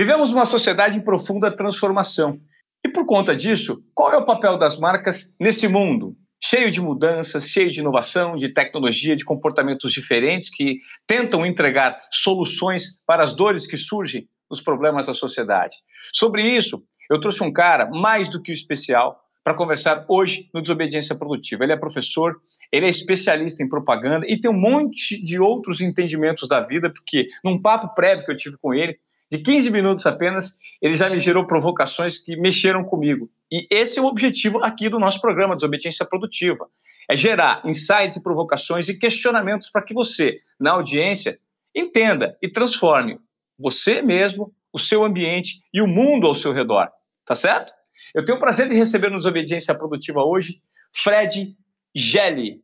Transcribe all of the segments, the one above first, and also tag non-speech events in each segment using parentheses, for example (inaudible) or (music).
Vivemos uma sociedade em profunda transformação. E por conta disso, qual é o papel das marcas nesse mundo? Cheio de mudanças, cheio de inovação, de tecnologia, de comportamentos diferentes que tentam entregar soluções para as dores que surgem nos problemas da sociedade. Sobre isso, eu trouxe um cara mais do que especial para conversar hoje no Desobediência Produtiva. Ele é professor, ele é especialista em propaganda e tem um monte de outros entendimentos da vida, porque num papo prévio que eu tive com ele, de 15 minutos apenas, ele já me gerou provocações que mexeram comigo. E esse é o objetivo aqui do nosso programa Desobediência Produtiva. É gerar insights e provocações e questionamentos para que você, na audiência, entenda e transforme você mesmo, o seu ambiente e o mundo ao seu redor. Tá certo? Eu tenho o prazer de receber no Desobediência Produtiva hoje Fred Gelli.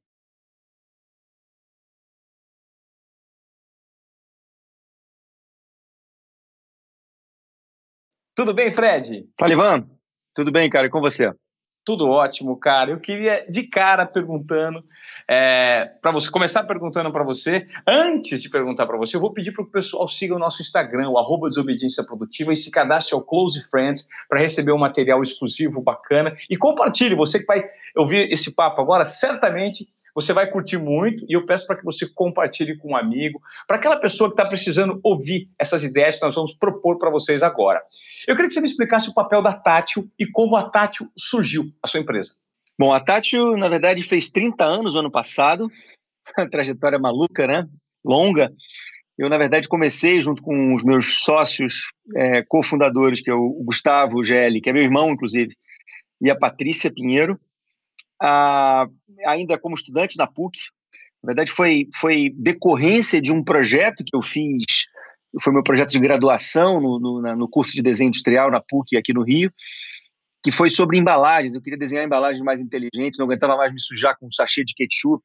Tudo bem, Fred? Fala, Ivan. Tudo bem, cara? E com você? Tudo ótimo, cara. Eu queria de cara perguntando é, para você começar perguntando para você. Antes de perguntar para você, eu vou pedir para o pessoal siga o nosso Instagram, o Desobediência Produtiva, e se cadastre ao Close Friends para receber um material exclusivo bacana. E compartilhe. Você que vai ouvir esse papo agora, certamente você vai curtir muito e eu peço para que você compartilhe com um amigo, para aquela pessoa que está precisando ouvir essas ideias que nós vamos propor para vocês agora. Eu queria que você me explicasse o papel da Tátil e como a Tátil surgiu, a sua empresa. Bom, a Tátil, na verdade, fez 30 anos no ano passado, (laughs) trajetória maluca, né? Longa. Eu, na verdade, comecei junto com os meus sócios é, cofundadores, que é o Gustavo Gelli, que é meu irmão, inclusive, e a Patrícia Pinheiro ah, ainda como estudante na PUC. Na verdade, foi, foi decorrência de um projeto que eu fiz, foi meu projeto de graduação no, no, no curso de desenho industrial na PUC aqui no Rio, que foi sobre embalagens. Eu queria desenhar embalagens mais inteligentes, não aguentava mais me sujar com um sachê de ketchup,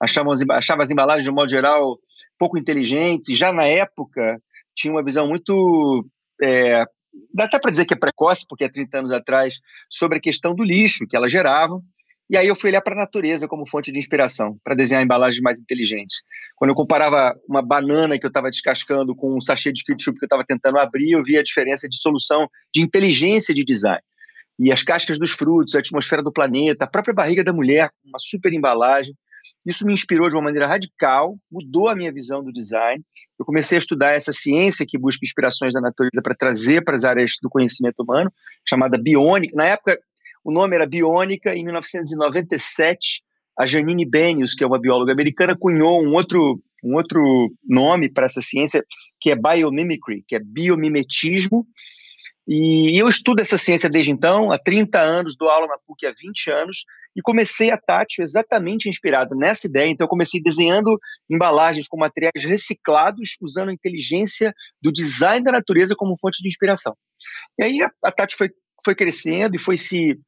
achava, achava as embalagens, de um modo geral, pouco inteligentes. Já na época, tinha uma visão muito é, dá até para dizer que é precoce, porque há 30 anos atrás, sobre a questão do lixo que elas geravam. E aí eu fui olhar para a natureza como fonte de inspiração, para desenhar embalagens mais inteligentes. Quando eu comparava uma banana que eu estava descascando com um sachê de ketchup que eu estava tentando abrir, eu via a diferença de solução de inteligência de design. E as cascas dos frutos, a atmosfera do planeta, a própria barriga da mulher, uma super embalagem. Isso me inspirou de uma maneira radical, mudou a minha visão do design. Eu comecei a estudar essa ciência que busca inspirações da natureza para trazer para as áreas do conhecimento humano, chamada biônica. Na época, o nome era Biônica. Em 1997, a Janine Benius, que é uma bióloga americana, cunhou um outro, um outro nome para essa ciência, que é biomimicry, que é biomimetismo. E eu estudo essa ciência desde então, há 30 anos, dou aula na PUC há 20 anos, e comecei a Tátil exatamente inspirado nessa ideia. Então, eu comecei desenhando embalagens com materiais reciclados, usando a inteligência do design da natureza como fonte de inspiração. E aí a, a Tátil foi, foi crescendo e foi se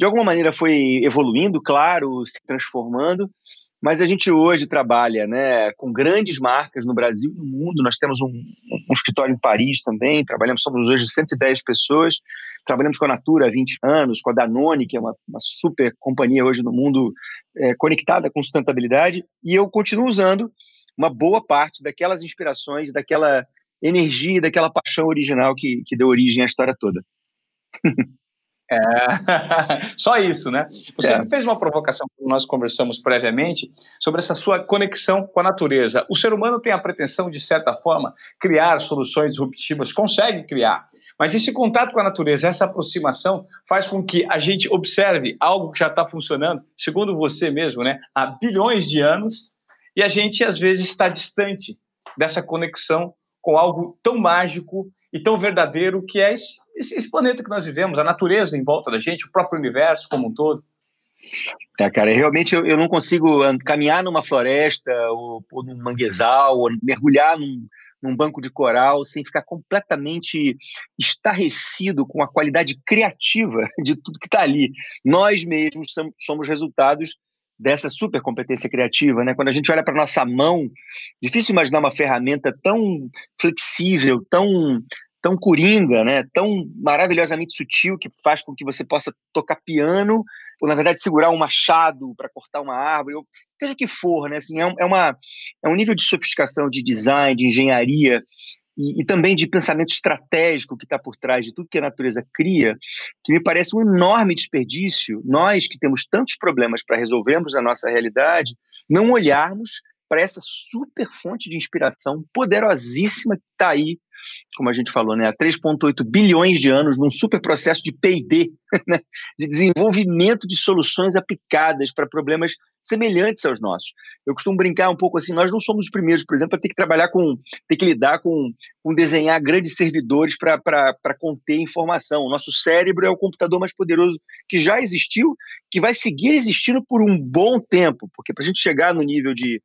de alguma maneira foi evoluindo, claro, se transformando, mas a gente hoje trabalha né, com grandes marcas no Brasil e no mundo. Nós temos um, um, escritório em Paris também, trabalhamos, somos hoje 110 pessoas, trabalhamos com a Natura há 20 anos, com a Danone, que é uma, uma super companhia hoje no mundo é, conectada com sustentabilidade, e eu continuo usando uma boa parte daquelas inspirações, daquela energia, daquela paixão original que, que deu origem à história toda. (laughs) É, (laughs) só isso, né? Você é. fez uma provocação que nós conversamos previamente sobre essa sua conexão com a natureza. O ser humano tem a pretensão, de certa forma, criar soluções disruptivas, consegue criar, mas esse contato com a natureza, essa aproximação, faz com que a gente observe algo que já está funcionando, segundo você mesmo, né, há bilhões de anos, e a gente às vezes está distante dessa conexão com algo tão mágico e tão verdadeiro que é esse esse, esse planeta que nós vivemos, a natureza em volta da gente, o próprio universo como um todo. É, cara, realmente eu, eu não consigo caminhar numa floresta ou, ou num manguezal ou mergulhar num, num banco de coral sem ficar completamente estarrecido com a qualidade criativa (laughs) de tudo que está ali. Nós mesmos somos resultados dessa super competência criativa, né? Quando a gente olha para nossa mão, difícil imaginar uma ferramenta tão flexível, tão tão coringa, né? Tão maravilhosamente sutil que faz com que você possa tocar piano ou na verdade segurar um machado para cortar uma árvore, ou, seja o que for, né? Assim, é, é, uma é um nível de sofisticação, de design, de engenharia e, e, também de pensamento estratégico que está por trás de tudo que a natureza cria, que me parece um enorme desperdício, nós que temos tantos problemas para resolvermos a nossa realidade, não olharmos para essa super fonte de inspiração poderosíssima que está aí como a gente falou, né, há 3,8 bilhões de anos num super processo de PD, (laughs) né, de desenvolvimento de soluções aplicadas para problemas semelhantes aos nossos. Eu costumo brincar um pouco assim, nós não somos os primeiros, por exemplo, a ter que trabalhar com, ter que lidar com, com desenhar grandes servidores para conter informação. O nosso cérebro é o computador mais poderoso que já existiu, que vai seguir existindo por um bom tempo, porque para a gente chegar no nível de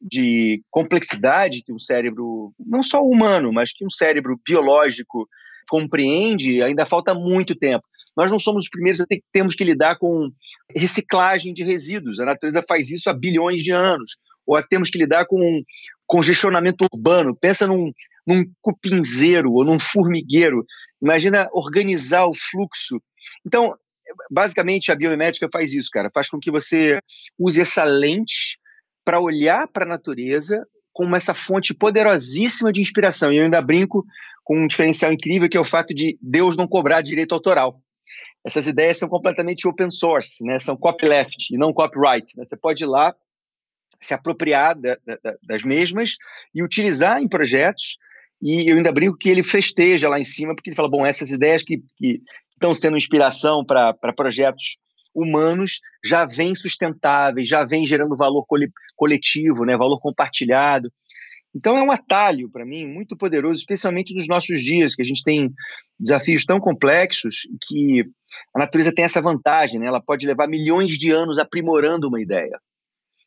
de complexidade que um cérebro, não só humano, mas que um cérebro biológico compreende, ainda falta muito tempo. Nós não somos os primeiros a ter, temos que lidar com reciclagem de resíduos. A natureza faz isso há bilhões de anos. Ou temos que lidar com congestionamento urbano. Pensa num, num cupinzeiro ou num formigueiro. Imagina organizar o fluxo. Então, basicamente, a biomimética faz isso, cara. Faz com que você use essa lente para olhar para a natureza como essa fonte poderosíssima de inspiração. E eu ainda brinco com um diferencial incrível que é o fato de Deus não cobrar direito autoral. Essas ideias são completamente open source, né? são copyleft e não copyright. Né? Você pode ir lá se apropriar da, da, das mesmas e utilizar em projetos. E eu ainda brinco que ele festeja lá em cima, porque ele fala: bom, essas ideias que, que estão sendo inspiração para projetos humanos já vêm sustentáveis, já vêm gerando valor coletivo, né, valor compartilhado. Então é um atalho para mim muito poderoso, especialmente nos nossos dias, que a gente tem desafios tão complexos que a natureza tem essa vantagem, né? Ela pode levar milhões de anos aprimorando uma ideia.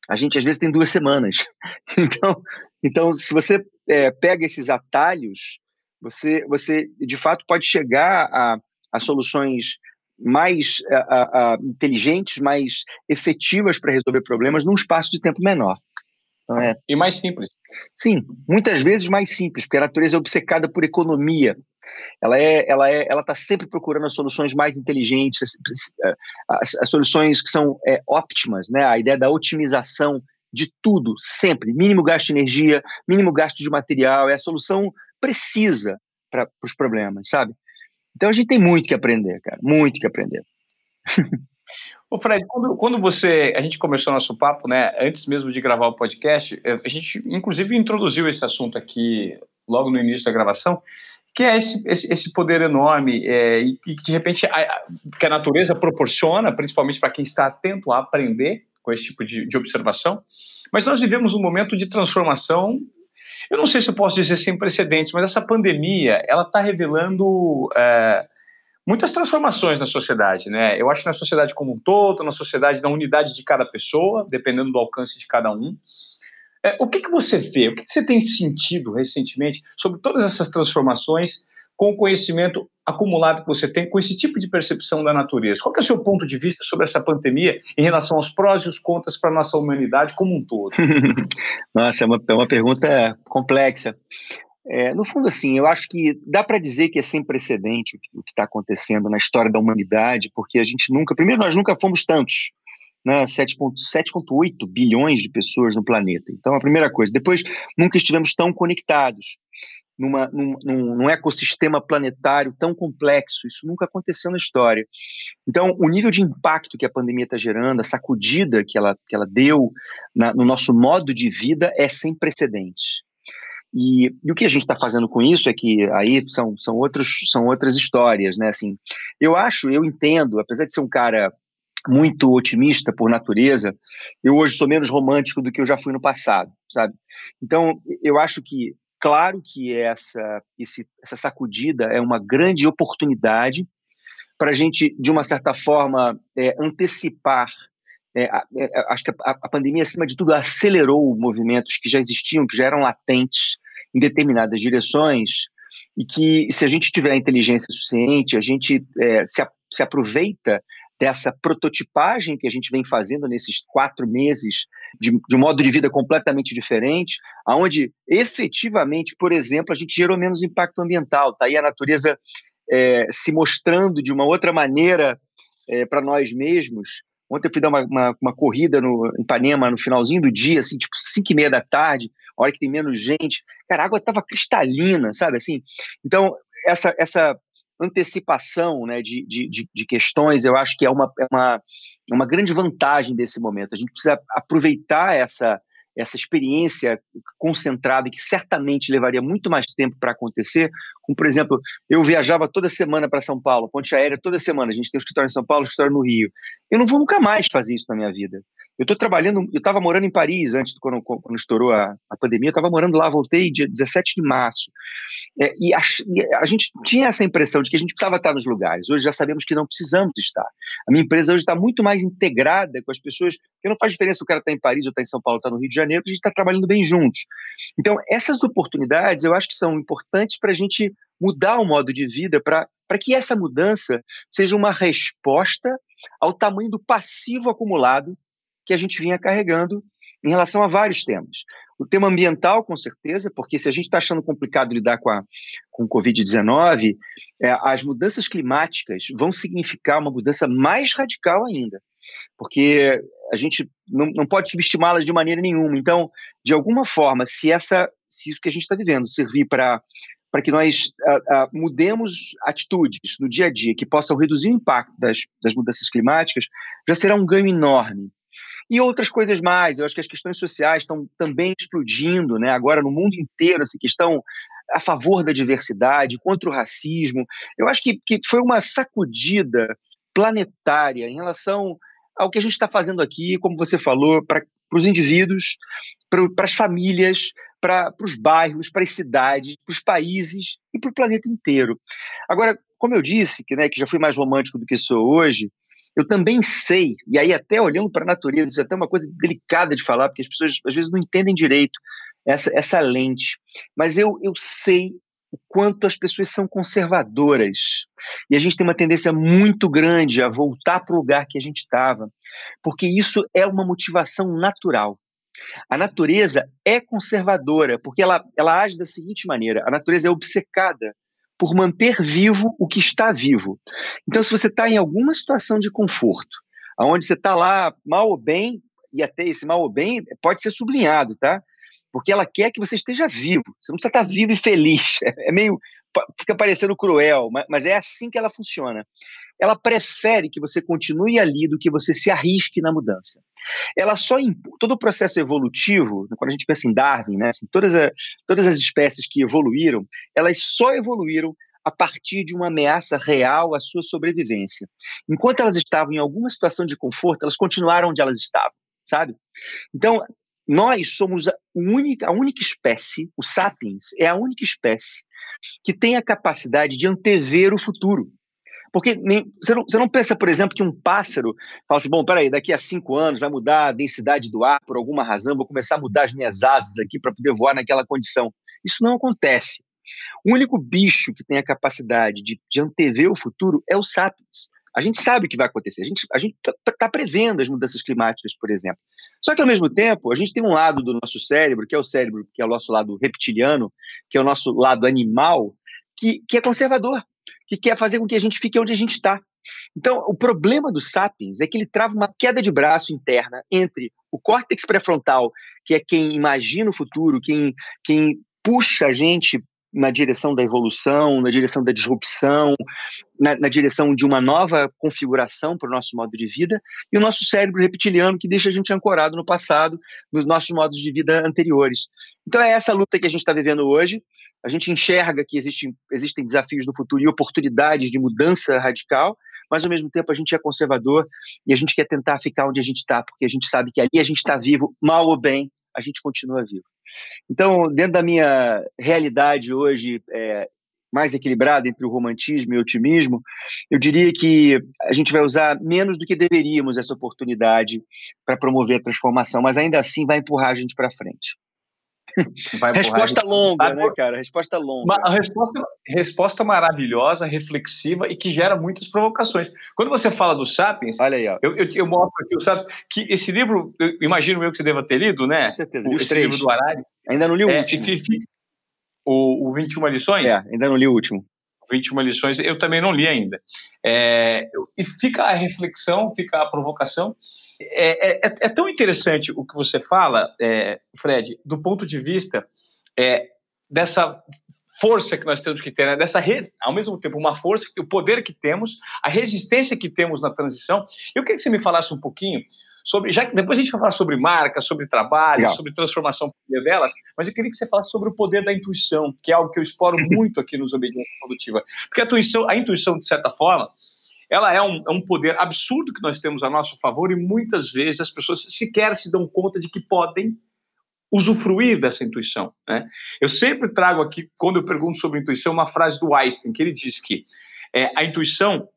A gente às vezes tem duas semanas. (laughs) Então, então se você é, pega esses atalhos, você, você de fato pode chegar a, a soluções mais uh, uh, inteligentes, mais efetivas para resolver problemas num espaço de tempo menor. É... E mais simples. Sim, muitas vezes mais simples, porque a natureza é obcecada por economia. Ela é, ela é, ela está sempre procurando as soluções mais inteligentes, as, as, as soluções que são é, óptimas, né? A ideia da otimização de tudo, sempre, mínimo gasto de energia, mínimo gasto de material, é a solução precisa para os problemas, sabe? Então a gente tem muito que aprender, cara, muito que aprender. Ô Fred, quando, quando você, a gente começou nosso papo, né, antes mesmo de gravar o podcast, eh, a gente inclusive introduziu esse assunto aqui logo no início da gravação, que é esse, esse, esse poder enorme é, e que de repente a, que a natureza proporciona, principalmente para quem está atento a aprender com esse tipo de, de observação. Mas nós vivemos um momento de transformação eu não sei se eu posso dizer sem precedentes, mas essa pandemia ela está revelando é, muitas transformações na sociedade, né? Eu acho que na sociedade como um todo, na sociedade, na unidade de cada pessoa, dependendo do alcance de cada um. É, o que, que você vê? O que, que você tem sentido recentemente sobre todas essas transformações com o conhecimento acumulado que você tem com esse tipo de percepção da natureza. Qual é o seu ponto de vista sobre essa pandemia em relação aos prós e os contras para a nossa humanidade como um todo? (laughs) nossa, é uma, é uma pergunta complexa. É, no fundo, assim, eu acho que dá para dizer que é sem precedente o que está acontecendo na história da humanidade, porque a gente nunca, primeiro, nós nunca fomos tantos, né, 7,8 bilhões de pessoas no planeta. Então, a primeira coisa. Depois, nunca estivemos tão conectados numa, num, num, ecossistema planetário tão complexo. Isso nunca aconteceu na história. Então, o nível de impacto que a pandemia está gerando, a sacudida que ela, que ela deu na, no nosso modo de vida é sem precedentes. E, e o que a gente está fazendo com isso é que aí são, são, outros, são outras histórias, né? Assim, eu acho, eu entendo, apesar de ser um cara muito otimista por natureza, eu hoje sou menos romântico do que eu já fui no passado, sabe? Então, eu acho que Claro que essa, esse, essa sacudida é uma grande oportunidade para a gente, de uma certa forma, é, antecipar. É, é, acho que a, a, pandemia, acima de tudo, acelerou movimentos que já existiam, que já eram latentes em determinadas direções, e que, se a gente tiver inteligência suficiente, a gente é, se, a, se aproveita dessa prototipagem que a gente vem fazendo nesses quatro meses de, de um modo de vida completamente diferente, aonde efetivamente, por exemplo, a gente gerou menos impacto ambiental. Está aí a natureza é, se mostrando de uma outra maneira é, para nós mesmos. Ontem eu fui dar uma, uma, uma, corrida no, em Ipanema no finalzinho do dia, assim, tipo 5 e meia da tarde, hora que tem menos gente. Cara, a água estava cristalina, sabe assim? Então, essa, essa antecipação né, de, de, de, questões, eu acho que é uma, é uma, é uma grande vantagem desse momento. A gente precisa aproveitar essa, essa experiência concentrada que certamente levaria muito mais tempo para acontecer, como por exemplo, eu viajava toda semana para São Paulo, ponte aérea toda semana, a gente tem um escritório em São Paulo, um escritório no Rio. Eu não vou nunca mais fazer isso na minha vida. Eu estou trabalhando, eu estava morando em Paris antes, quando, quando estourou a, a pandemia, eu estava morando lá, voltei dia 17 de março. É, e, a, e, a, gente tinha essa impressão de que a gente precisava estar nos lugares. Hoje já sabemos que não precisamos estar. A minha empresa hoje está muito mais integrada com as pessoas, porque não faz diferença o cara estar tá em Paris ou estar tá em São Paulo, estar tá no Rio de Janeiro, a gente está trabalhando bem juntos. Então, essas oportunidades eu acho que são importantes para a gente mudar o modo de vida, para que essa mudança seja uma resposta ao tamanho do passivo acumulado que a gente vinha carregando em relação a vários temas. O tema ambiental, com certeza, porque se a gente está achando complicado lidar com, a, com o Covid-19, é, as mudanças climáticas vão significar uma mudança mais radical ainda, porque a gente não, não pode subestimá-las de maneira nenhuma. Então, de alguma forma, se, essa, se isso que a gente está vivendo servir para para que nós mudemos atitudes no dia a dia que possam reduzir o impacto das, das mudanças climáticas, já será um ganho enorme. E outras coisas mais. Eu acho que as questões sociais estão também explodindo, né? Agora no mundo inteiro, essa questão a favor da diversidade, contra o racismo. Eu acho que, que foi uma sacudida planetária em relação ao que a gente está fazendo aqui, como você falou, para os indivíduos, para as famílias, para os bairros, para as cidades, para os países e para o planeta inteiro. Agora, como eu disse, que, né, que já fui mais romântico do que sou hoje, eu também sei, e aí até olhando para a natureza, isso é até uma coisa delicada de falar, porque as pessoas às vezes não entendem direito essa, essa lente, mas eu, eu sei o quanto as pessoas são conservadoras. E a gente tem uma tendência muito grande a voltar para o lugar que a gente estava, porque isso é uma motivação natural. A natureza é conservadora, porque ela, ela age da seguinte maneira: a natureza é obcecada por manter vivo o que está vivo. Então, se você está em alguma situação de conforto, aonde você está lá mal ou bem, e até esse mal ou bem pode ser sublinhado, tá? Porque ela quer que você esteja vivo. Você não precisa estar vivo e feliz. (laughs) É meio. Fica parecendo cruel, mas é assim que ela funciona. Ela prefere que você continue ali do que você se arrisque na mudança ela só todo o processo evolutivo, quando a gente pensa em Darwin, né, assim, todas, a, todas as espécies que evoluíram, elas só evoluíram a partir de uma ameaça real à sua sobrevivência. Enquanto elas estavam em alguma situação de conforto, elas continuaram onde elas estavam, sabe? Então, nós somos a única, a única espécie, o sapiens é a única espécie que tem a capacidade de antever o futuro. Porque nem, você, não, você não pensa, por exemplo, que um pássaro fala assim: bom, peraí, daqui a cinco anos vai mudar a densidade do ar por alguma razão, vou começar a mudar as minhas asas aqui para poder voar naquela condição. Isso não acontece. O único bicho que tem a capacidade de, de antever o futuro é o sapiens. A gente sabe o que vai acontecer. A gente a está tá prevendo as mudanças climáticas, por exemplo. Só que, ao mesmo tempo, a gente tem um lado do nosso cérebro, que é o cérebro, que é o nosso lado reptiliano, que é o nosso lado animal, que, que é conservador que quer fazer com que a gente fique onde a gente está. Então, o problema do Sapiens é que ele trava uma queda de braço interna entre o córtex pré-frontal, que é quem imagina o futuro, quem, quem puxa a gente na direção da evolução, na direção da disrupção, na, na direção de uma nova configuração para o nosso modo de vida, e o nosso cérebro reptiliano, que deixa a gente ancorado no passado, nos nossos modos de vida anteriores. Então é essa luta que a gente está vivendo hoje. A gente enxerga que existem, existem desafios no futuro e oportunidades de mudança radical, mas ao mesmo tempo a gente é conservador e a gente quer tentar ficar onde a gente está, porque a gente sabe que ali a gente está vivo, mal ou bem, a gente continua vivo. Então, dentro da minha realidade hoje, é, mais equilibrada entre o romantismo e o otimismo, eu diria que a gente vai usar menos do que deveríamos essa oportunidade para promover a transformação, mas ainda assim vai empurrar a gente para frente. Resposta longa, né, cara? Resposta longa. Uma resposta, resposta maravilhosa, reflexiva e que gera muitas provocações. Quando você fala do Sapiens, olha aí, ó. Eu, eu, eu mostro aqui o Sapiens, que esse livro, eu imagino eu que você deva ter lido, né? Com certeza. O, esse três. livro do Harari. Ainda não li o é, último. o, o 21 lições? É, ainda não li o último. 21 lições, eu também não li ainda. É, e fica a reflexão, fica a provocação. É, é, é tão interessante o que você fala, é, Fred, do ponto de vista é, dessa força que nós temos que ter, né? dessa ao mesmo tempo uma força, o poder que temos, a resistência que temos na transição. Eu queria que você me falasse um pouquinho sobre, já que depois a gente vai falar sobre marca, sobre trabalho, Legal. sobre transformação delas, mas eu queria que você falasse sobre o poder da intuição, que é algo que eu exploro muito aqui nos Obediência Produtiva. Porque a intuição, a intuição de certa forma, ela é um, é um poder absurdo que nós temos a nosso favor e muitas vezes as pessoas sequer se dão conta de que podem usufruir dessa intuição. Né? Eu sempre trago aqui, quando eu pergunto sobre intuição, uma frase do Einstein, que ele diz que é, a intuição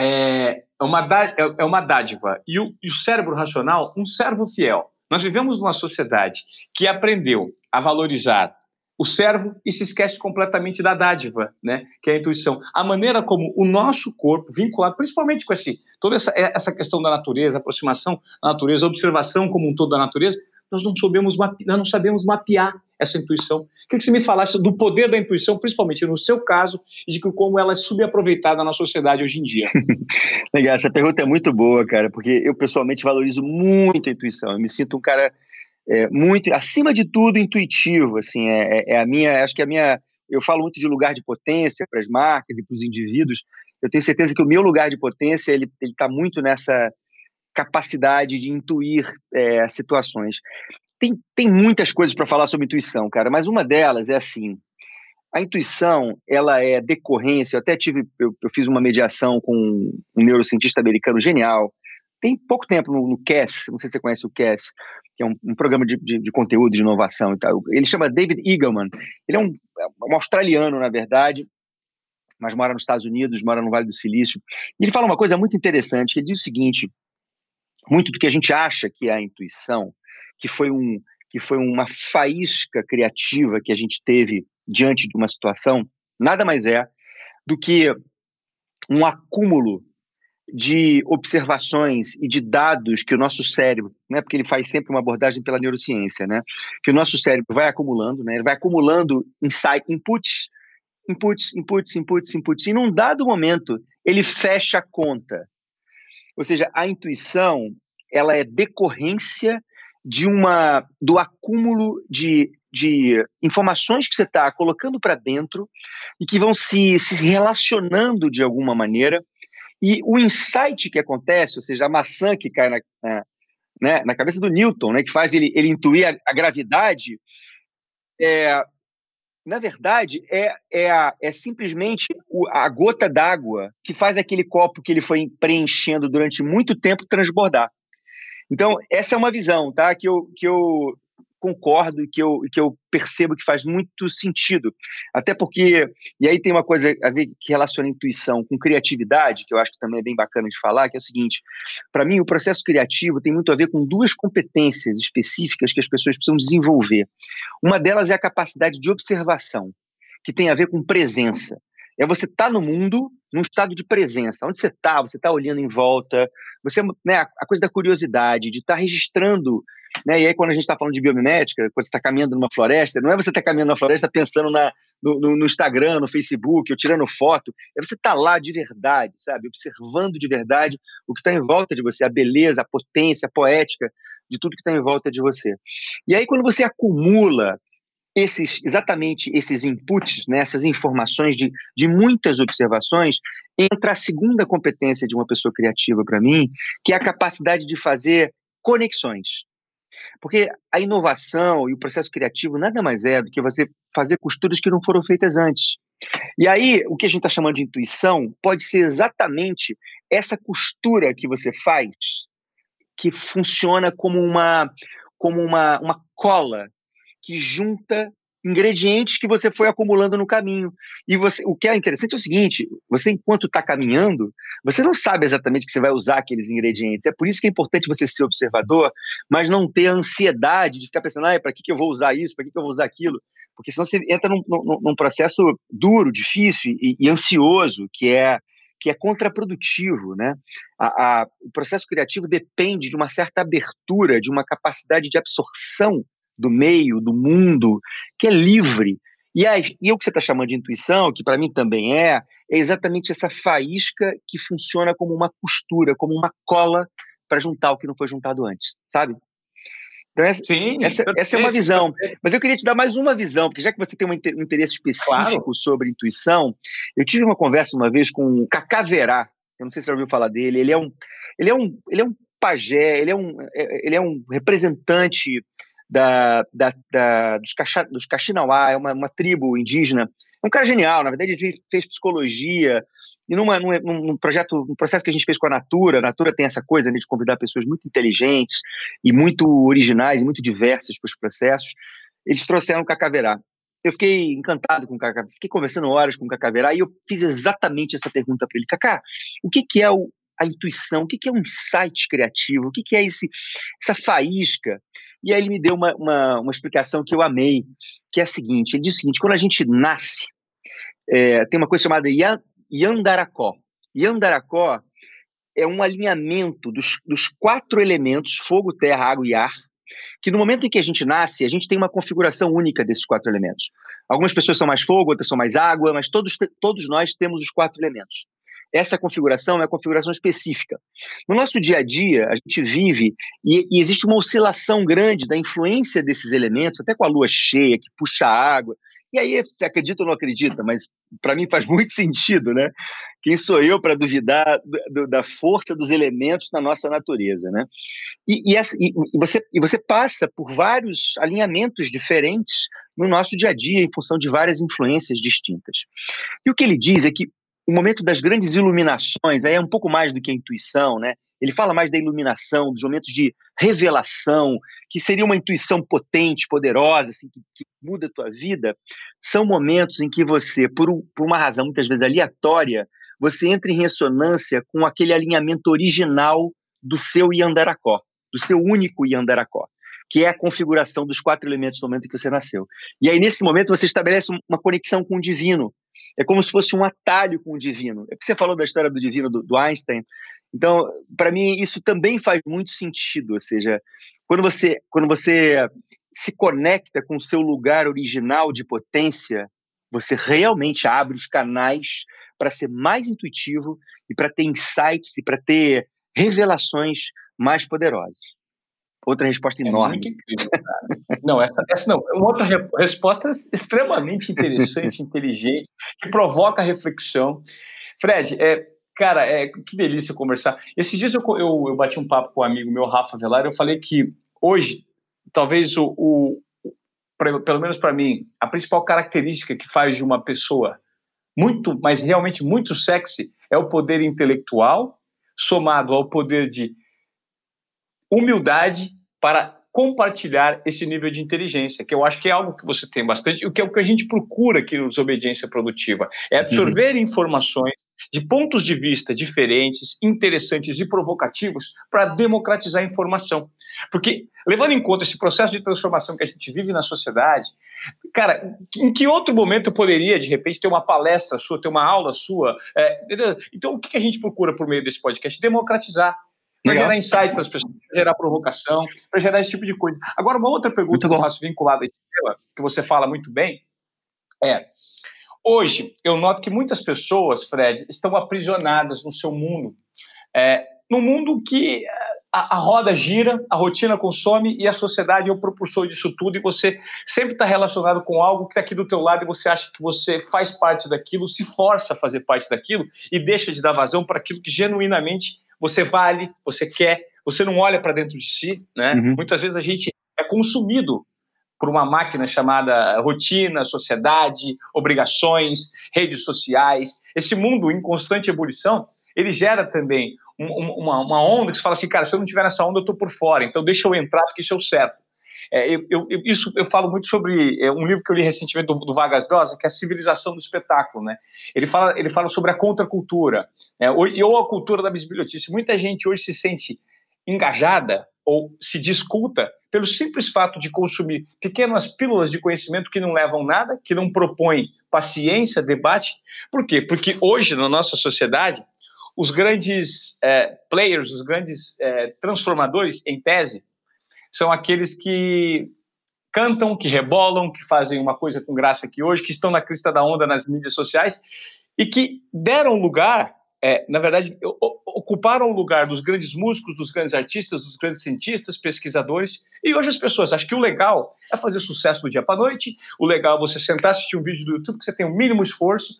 é, é uma, é, é uma dádiva e o, e o cérebro racional um servo fiel. Nós vivemos numa sociedade que aprendeu a valorizar o servo e se esquece completamente da dádiva, né? Que é a intuição. A maneira como o nosso corpo, vinculado principalmente com esse, toda essa, essa questão da natureza, aproximação da natureza, observação como um todo da natureza, nós não sabemos, nós não sabemos mapear essa intuição. Queria que você me falasse do poder da intuição, principalmente no seu caso, e de como ela é subaproveitada na sociedade hoje em dia. (laughs) Legal, essa pergunta é muito boa, cara, porque eu pessoalmente valorizo muito a intuição. Eu me sinto um cara é, muito, acima de tudo, intuitivo. Assim, é, é, é a minha, acho que a minha, eu falo muito de lugar de potência para as marcas e para os indivíduos. Eu tenho certeza que o meu lugar de potência ele está muito nessa capacidade de intuir é, situações. Tem, tem muitas coisas para falar sobre intuição, cara, mas uma delas é assim: a intuição ela é decorrência. Eu até tive, eu, eu fiz uma mediação com um neurocientista americano genial. Tem pouco tempo no, no CAS, não sei se você conhece o CAS, que é um, um programa de, de, de, conteúdo, de inovação e tal. Ele chama David Eagleman. Ele é um, um australiano, na verdade, mas mora nos Estados Unidos, mora no Vale do Silício. E ele fala uma coisa muito interessante, ele diz o seguinte, muito do que a gente acha que é a intuição, que foi, um, que foi uma faísca criativa que a gente teve diante de uma situação, nada mais é do que um acúmulo de observações e de dados que o nosso cérebro, né, porque ele faz sempre uma abordagem pela neurociência, né, que o nosso cérebro vai acumulando, né, ele vai acumulando insight, inputs, inputs, inputs, inputs, inputs, e num dado momento ele fecha a conta. Ou seja, a intuição ela é decorrência de uma do acúmulo de, de informações que você está colocando para dentro e que vão se, se relacionando de alguma maneira. E o insight que acontece, ou seja, a maçã que cai na, na, né, na cabeça do Newton, né, que faz ele, ele intuir a, a gravidade, é, na verdade, é, é, a, é simplesmente a gota d'água que faz aquele copo que ele foi preenchendo durante muito tempo transbordar. Então, essa é uma visão, tá? Que eu, que eu concordo e que eu, que eu percebo que faz muito sentido. Até porque, e aí tem uma coisa a ver que relaciona intuição com criatividade, que eu acho que também é bem bacana de falar, que é o seguinte: para mim, o processo criativo tem muito a ver com duas competências específicas que as pessoas precisam desenvolver. Uma delas é a capacidade de observação, que tem a ver com presença. É você estar tá no mundo num estado de presença. Onde você está, você está olhando em volta, você, né, a coisa da curiosidade, de estar tá registrando. Né, e aí, quando a gente está falando de biomimética, quando você está caminhando numa floresta, não é você estar tá caminhando na floresta pensando na, no, no, Instagram, no Facebook, ou tirando foto, é você estar tá lá de verdade, sabe? Observando de verdade o que está em volta de você, a beleza, a potência, a poética de tudo que está em volta de você. E aí, quando você acumula esses exatamente esses inputs, né, essas informações de, de muitas observações, entra a segunda competência de uma pessoa criativa para mim, que é a capacidade de fazer conexões. Porque a inovação e o processo criativo nada mais é do que você fazer costuras que não foram feitas antes. E aí, o que a gente está chamando de intuição pode ser exatamente essa costura que você faz, que funciona como uma, como uma, uma cola que junta ingredientes que você foi acumulando no caminho. E você, o que é interessante é o seguinte: você, enquanto está caminhando, você não sabe exatamente que você vai usar aqueles ingredientes. É por isso que é importante você ser observador, mas não ter a ansiedade de ficar pensando, ah, para que, que eu vou usar isso, para que, que eu vou usar aquilo. Porque senão você entra num, num, num processo duro, difícil e, e, ansioso, que é que é contraprodutivo, né? A, a, o processo criativo depende de uma certa abertura, de uma capacidade de absorção do meio, do mundo, que é livre. E, a, e o que você está chamando de intuição, que para mim também é, é exatamente essa faísca que funciona como uma costura, como uma cola para juntar o que não foi juntado antes, sabe? Então, essa, Sim, essa, essa, é uma visão. Mas eu queria te dar mais uma visão, porque já que você tem um interesse específico claro. sobre intuição, eu tive uma conversa uma vez com o Cacá Verá, eu não sei se você já ouviu falar dele, ele é um, ele é um, ele é um pajé, ele é um, é, ele é um representante da, da, da dos, Caxa, dos Caxinauá, é uma, uma tribo indígena. É um cara genial, na verdade ele fez psicologia, e numa, num, num projeto, um processo que a gente fez com a Natura, a Natura tem essa coisa né, de convidar pessoas muito inteligentes e muito originais e muito diversas para os processos, eles trouxeram o Cacaverá. Eu fiquei encantado com o Cacá, fiquei conversando horas com o Cacaverá e eu fiz exatamente essa pergunta para ele. Cacá, o que, que é o, a intuição? O que, que é um insight criativo? O que, que é esse, essa faísca? E aí ele me deu uma, uma, uma explicação que eu amei, que é a seguinte: ele diz o seguinte, quando a gente nasce, é, tem uma coisa chamada Yandaracó. Yandaracó é um alinhamento dos, dos quatro elementos, fogo, terra, água e ar, que no momento em que a gente nasce, a gente tem uma configuração única desses quatro elementos. Algumas pessoas são mais fogo, outras são mais água, mas todos, todos nós temos os quatro elementos. Essa configuração é uma configuração específica. No nosso dia a dia, a gente vive e, e existe uma oscilação grande da influência desses elementos, até com a lua cheia, que puxa a água. E aí, você acredita ou não acredita, mas para mim faz (laughs) muito sentido, né? Quem sou eu para duvidar do, da força dos elementos na nossa natureza, né? E, e, essa, e, e, você, e você passa por vários alinhamentos diferentes no nosso dia a dia, em função de várias influências distintas. E o que ele diz é que o momento das grandes iluminações, aí é um pouco mais do que a intuição, né? Ele fala mais da iluminação, dos momentos de revelação, que seria uma intuição potente, poderosa, assim, que, que muda a tua vida. São momentos em que você, por, por uma razão muitas vezes aleatória, você entra em ressonância com aquele alinhamento original do seu Yandaracó, do seu único Yandaracó, que é a configuração dos quatro elementos no momento em que você nasceu. E aí, nesse momento, você estabelece uma conexão com o divino, é como se fosse um atalho com o divino. É que você falou da história do divino do, do Einstein. Então, para mim, isso também faz muito sentido. Ou seja, quando você, quando você se conecta com o seu lugar original de potência, você realmente abre os canais para ser mais intuitivo e para ter insights e para ter revelações mais poderosas. Outra resposta é enorme. Muito incrível, cara. não, essa, essa não. Uma outra re resposta extremamente interessante, (laughs) inteligente, que provoca reflexão. Fred, é, cara, é, que delícia conversar. Esses dias eu, eu, eu bati um papo com um amigo meu, Rafa Velar, eu falei que hoje, talvez o, o pra, pelo menos para mim, a principal característica que faz de uma pessoa muito, mas realmente muito sexy, é o poder intelectual, somado ao poder de humildade para compartilhar esse nível de inteligência, que eu acho que é algo que você tem bastante, o que é o que a gente procura aqui nos Obediência Produtiva, é absorver uhum. informações de pontos de vista diferentes, interessantes e provocativos para democratizar a informação. Porque, levando em conta esse processo de transformação que a gente vive na sociedade, cara, em que outro momento eu poderia, de repente, ter uma palestra sua, ter uma aula sua? É, então, o que a gente procura por meio desse podcast? Democratizar para gerar insights nas pessoas, para gerar provocação, para gerar esse tipo de coisa. Agora, uma outra pergunta que eu faço vinculada a esse tema, que você fala muito bem, é: hoje eu noto que muitas pessoas, Fred, estão aprisionadas no seu mundo, é, num mundo que a, a, roda gira, a rotina consome e a sociedade é o propulsor disso tudo e você sempre está relacionado com algo que está aqui do teu lado e você acha que você faz parte daquilo, se força a fazer parte daquilo e deixa de dar vazão para aquilo que genuinamente você vale, você quer, você não olha para dentro de si, né? Uhum. Muitas vezes a gente é consumido por uma máquina chamada rotina, sociedade, obrigações, redes sociais. Esse mundo em constante ebulição, ele gera também um, uma, uma, onda que você fala assim, cara, se eu não tiver nessa onda, eu estou por fora, então deixa eu entrar porque isso é o certo. É, eu, eu, isso eu falo muito sobre é, um livro que eu li recentemente do, do Vargas Llosa, que é a Civilização do Espetáculo, né? Ele fala, ele fala sobre a contracultura, é, ou, ou a cultura da bisbilhotice. Muita gente hoje se sente engajada ou se discuta pelo simples fato de consumir pequenas pílulas de conhecimento que não levam nada, que não propõem paciência, debate. Por quê? Porque hoje, na nossa sociedade, os grandes é, players, os grandes é, transformadores, em tese, são aqueles que cantam, que rebolam, que fazem uma coisa com graça aqui hoje, que estão na crista da onda nas mídias sociais e que deram lugar, é, na verdade, ocuparam o lugar dos grandes músicos, dos grandes artistas, dos grandes cientistas, pesquisadores. E hoje as pessoas acham que o legal é fazer sucesso do dia para noite, o legal é você sentar, assistir um vídeo do YouTube que você tem o mínimo esforço,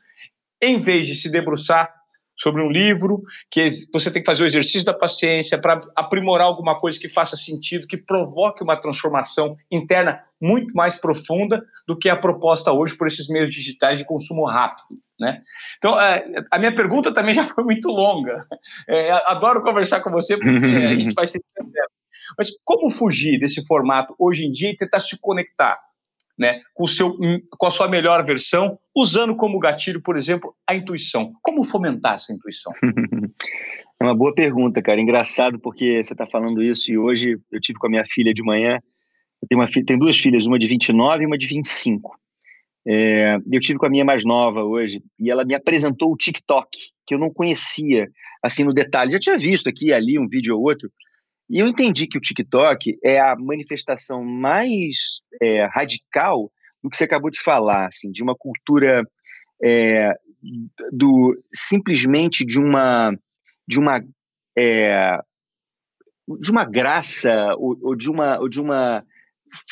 em vez de se debruçar sobre um livro, que você tem que fazer o exercício da paciência para aprimorar alguma coisa que faça sentido, que provoque uma transformação interna muito mais profunda do que a proposta hoje por esses meios digitais de consumo rápido. Né? Então, é, a minha pergunta também já foi muito longa. É, adoro conversar com você porque a gente vai se. Mas como fugir desse formato hoje em dia e tentar se conectar né, com, seu, com a sua melhor versão, usando como gatilho, por exemplo, a intuição. Como fomentar essa intuição? (laughs) É uma boa pergunta, cara. Engraçado porque você está falando isso e hoje eu tive com a minha filha de manhã. Eu tenho, uma tenho duas filhas, uma de 29 e uma de 25. É, eu tive com a minha mais nova hoje e ela me apresentou o TikTok, que eu não conhecia assim no detalhe. Já tinha visto aqui e ali um vídeo ou outro, e eu entendi que o TikTok é a manifestação mais é, radical do que você acabou de falar, assim, de uma cultura é, do simplesmente de uma de uma é, de uma graça ou, ou, de uma ou de uma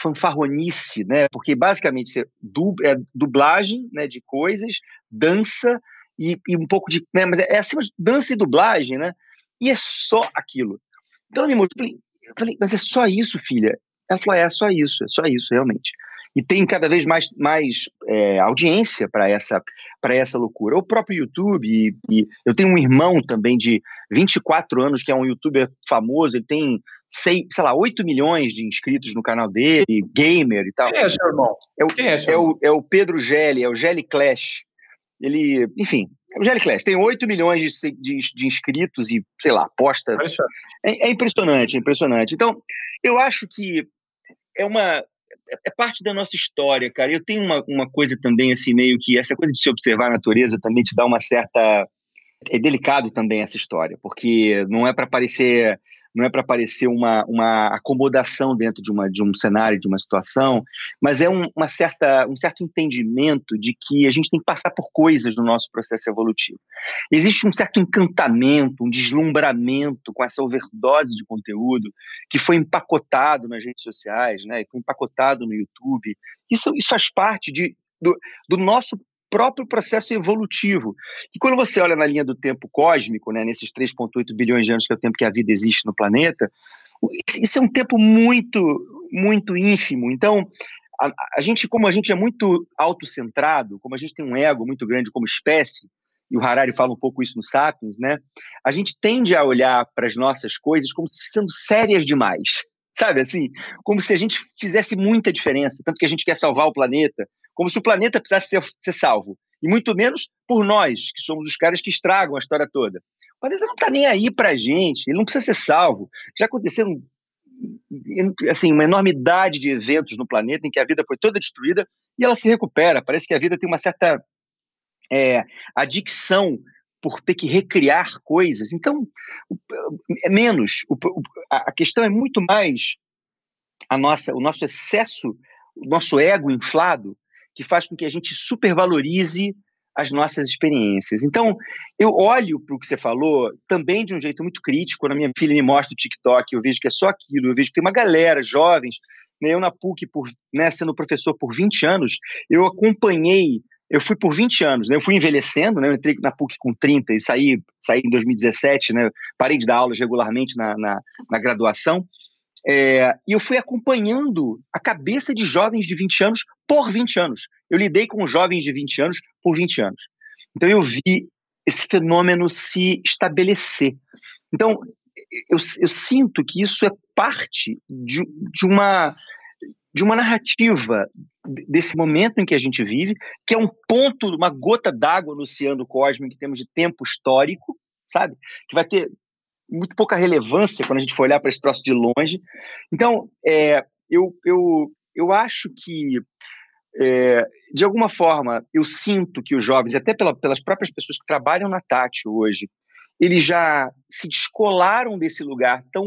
fanfarronice, né? Porque basicamente é dublagem, né, de coisas, dança e, e um pouco de, né, mas é, é acima de dança e dublagem, né? E é só aquilo. Então ela me mostrou, eu falei, eu falei, mas é só isso, filha? Ela falou, é, é só isso, é só isso, realmente. E tem cada vez mais, mais é, audiência para essa, essa loucura. O próprio YouTube, e, e, eu tenho um irmão também de 24 anos, que é um youtuber famoso, ele tem, sei, sei lá, 8 milhões de inscritos no canal dele, gamer e tal. Quem é seu irmão? É o, é, seu é, o, é o Pedro Gelli, é o Gelli Clash. Ele, enfim, o Gelliclass tem 8 milhões de, de, de, inscritos e, sei lá, aposta. É, é, impressionante, é impressionante. Então, eu acho que é uma. É parte da nossa história, cara. Eu tenho uma, uma coisa também, assim, meio que. Essa coisa de se observar a natureza também te dá uma certa. É delicado também essa história, porque não é para parecer não é para parecer uma, uma acomodação dentro de, uma, de um cenário, de uma situação, mas é um, uma certa, um certo entendimento de que a gente tem que passar por coisas no nosso processo evolutivo. Existe um certo encantamento, um deslumbramento com essa overdose de conteúdo que foi empacotado nas redes sociais, né, foi empacotado no YouTube. Isso, isso faz parte de, do, do nosso próprio processo evolutivo. E quando você olha na linha do tempo cósmico, né, nesses 3,8 bilhões de anos que é o tempo que a vida existe no planeta, isso é um tempo muito, muito ínfimo. Então, a, a gente, como a gente é muito autocentrado, como a gente tem um ego muito grande como espécie, e o Harari fala um pouco isso no Sapiens, né? A gente tende a olhar para as nossas coisas como se sendo sérias demais. Sabe assim? Como se a gente fizesse muita diferença, tanto que a gente quer salvar o planeta, como se o planeta precisasse ser, ser salvo. E muito menos por nós, que somos os caras que estragam a história toda. O planeta não está nem aí para a gente, ele não precisa ser salvo. Já aconteceram assim, uma enormidade de eventos no planeta em que a vida foi toda destruída e ela se recupera. Parece que a vida tem uma certa é, adicção por ter que recriar coisas. Então, é menos. a questão é muito mais a nossa, o nosso excesso, o nosso ego inflado que faz com que a gente supervalorize as nossas experiências. Então, eu olho para o que você falou também de um jeito muito crítico. Quando a minha filha me mostra o TikTok, eu vejo que é só aquilo, eu vejo que tem uma galera, jovens, né, eu na PUC, por, né, sendo professor por 20 anos, eu acompanhei, eu fui por 20 anos, né, eu fui envelhecendo, né, eu entrei na PUC com 30 e saí, saí em 2017, né, parei de dar aulas regularmente na, na, na graduação, é, e eu fui acompanhando a cabeça de jovens de 20 anos por 20 anos. Eu lidei com jovens de 20 anos por 20 anos. Então eu vi esse fenômeno se estabelecer. Então eu, eu sinto que isso é parte de, de, uma, de uma narrativa desse momento em que a gente vive, que é um ponto, uma gota d'água no oceano cósmico que temos de tempo histórico, sabe? Que vai ter muito pouca relevância quando a gente for olhar para esse troço de longe. Então, é, eu, eu, eu acho que, é, de alguma forma, eu sinto que os jovens, até pela, pelas próprias pessoas que trabalham na Tati hoje, eles já se descolaram desse lugar tão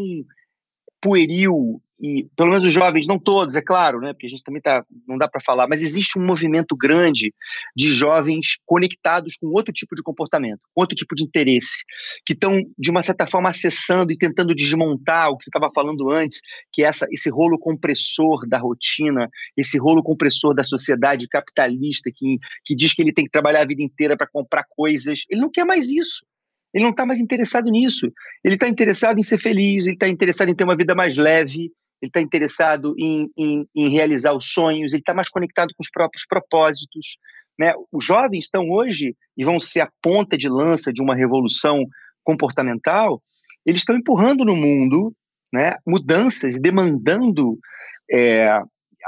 pueril e pelo menos os jovens, não todos, é claro, né, porque a gente também tá, não dá para falar, mas existe um movimento grande de jovens conectados com outro tipo de comportamento, outro tipo de interesse, que estão de uma certa forma acessando e tentando desmontar o que você estava falando antes, que é essa, esse rolo compressor da rotina, esse rolo compressor da sociedade capitalista que, que diz que ele tem que trabalhar a vida inteira para comprar coisas. Ele não quer mais isso. Ele não está mais interessado nisso. Ele está interessado em ser feliz, ele está interessado em ter uma vida mais leve, ele está interessado em, em, em, realizar os sonhos, ele está mais conectado com os próprios propósitos. Né? Os jovens estão hoje, e vão ser a ponta de lança de uma revolução comportamental, eles estão empurrando no mundo né, mudanças e demandando é,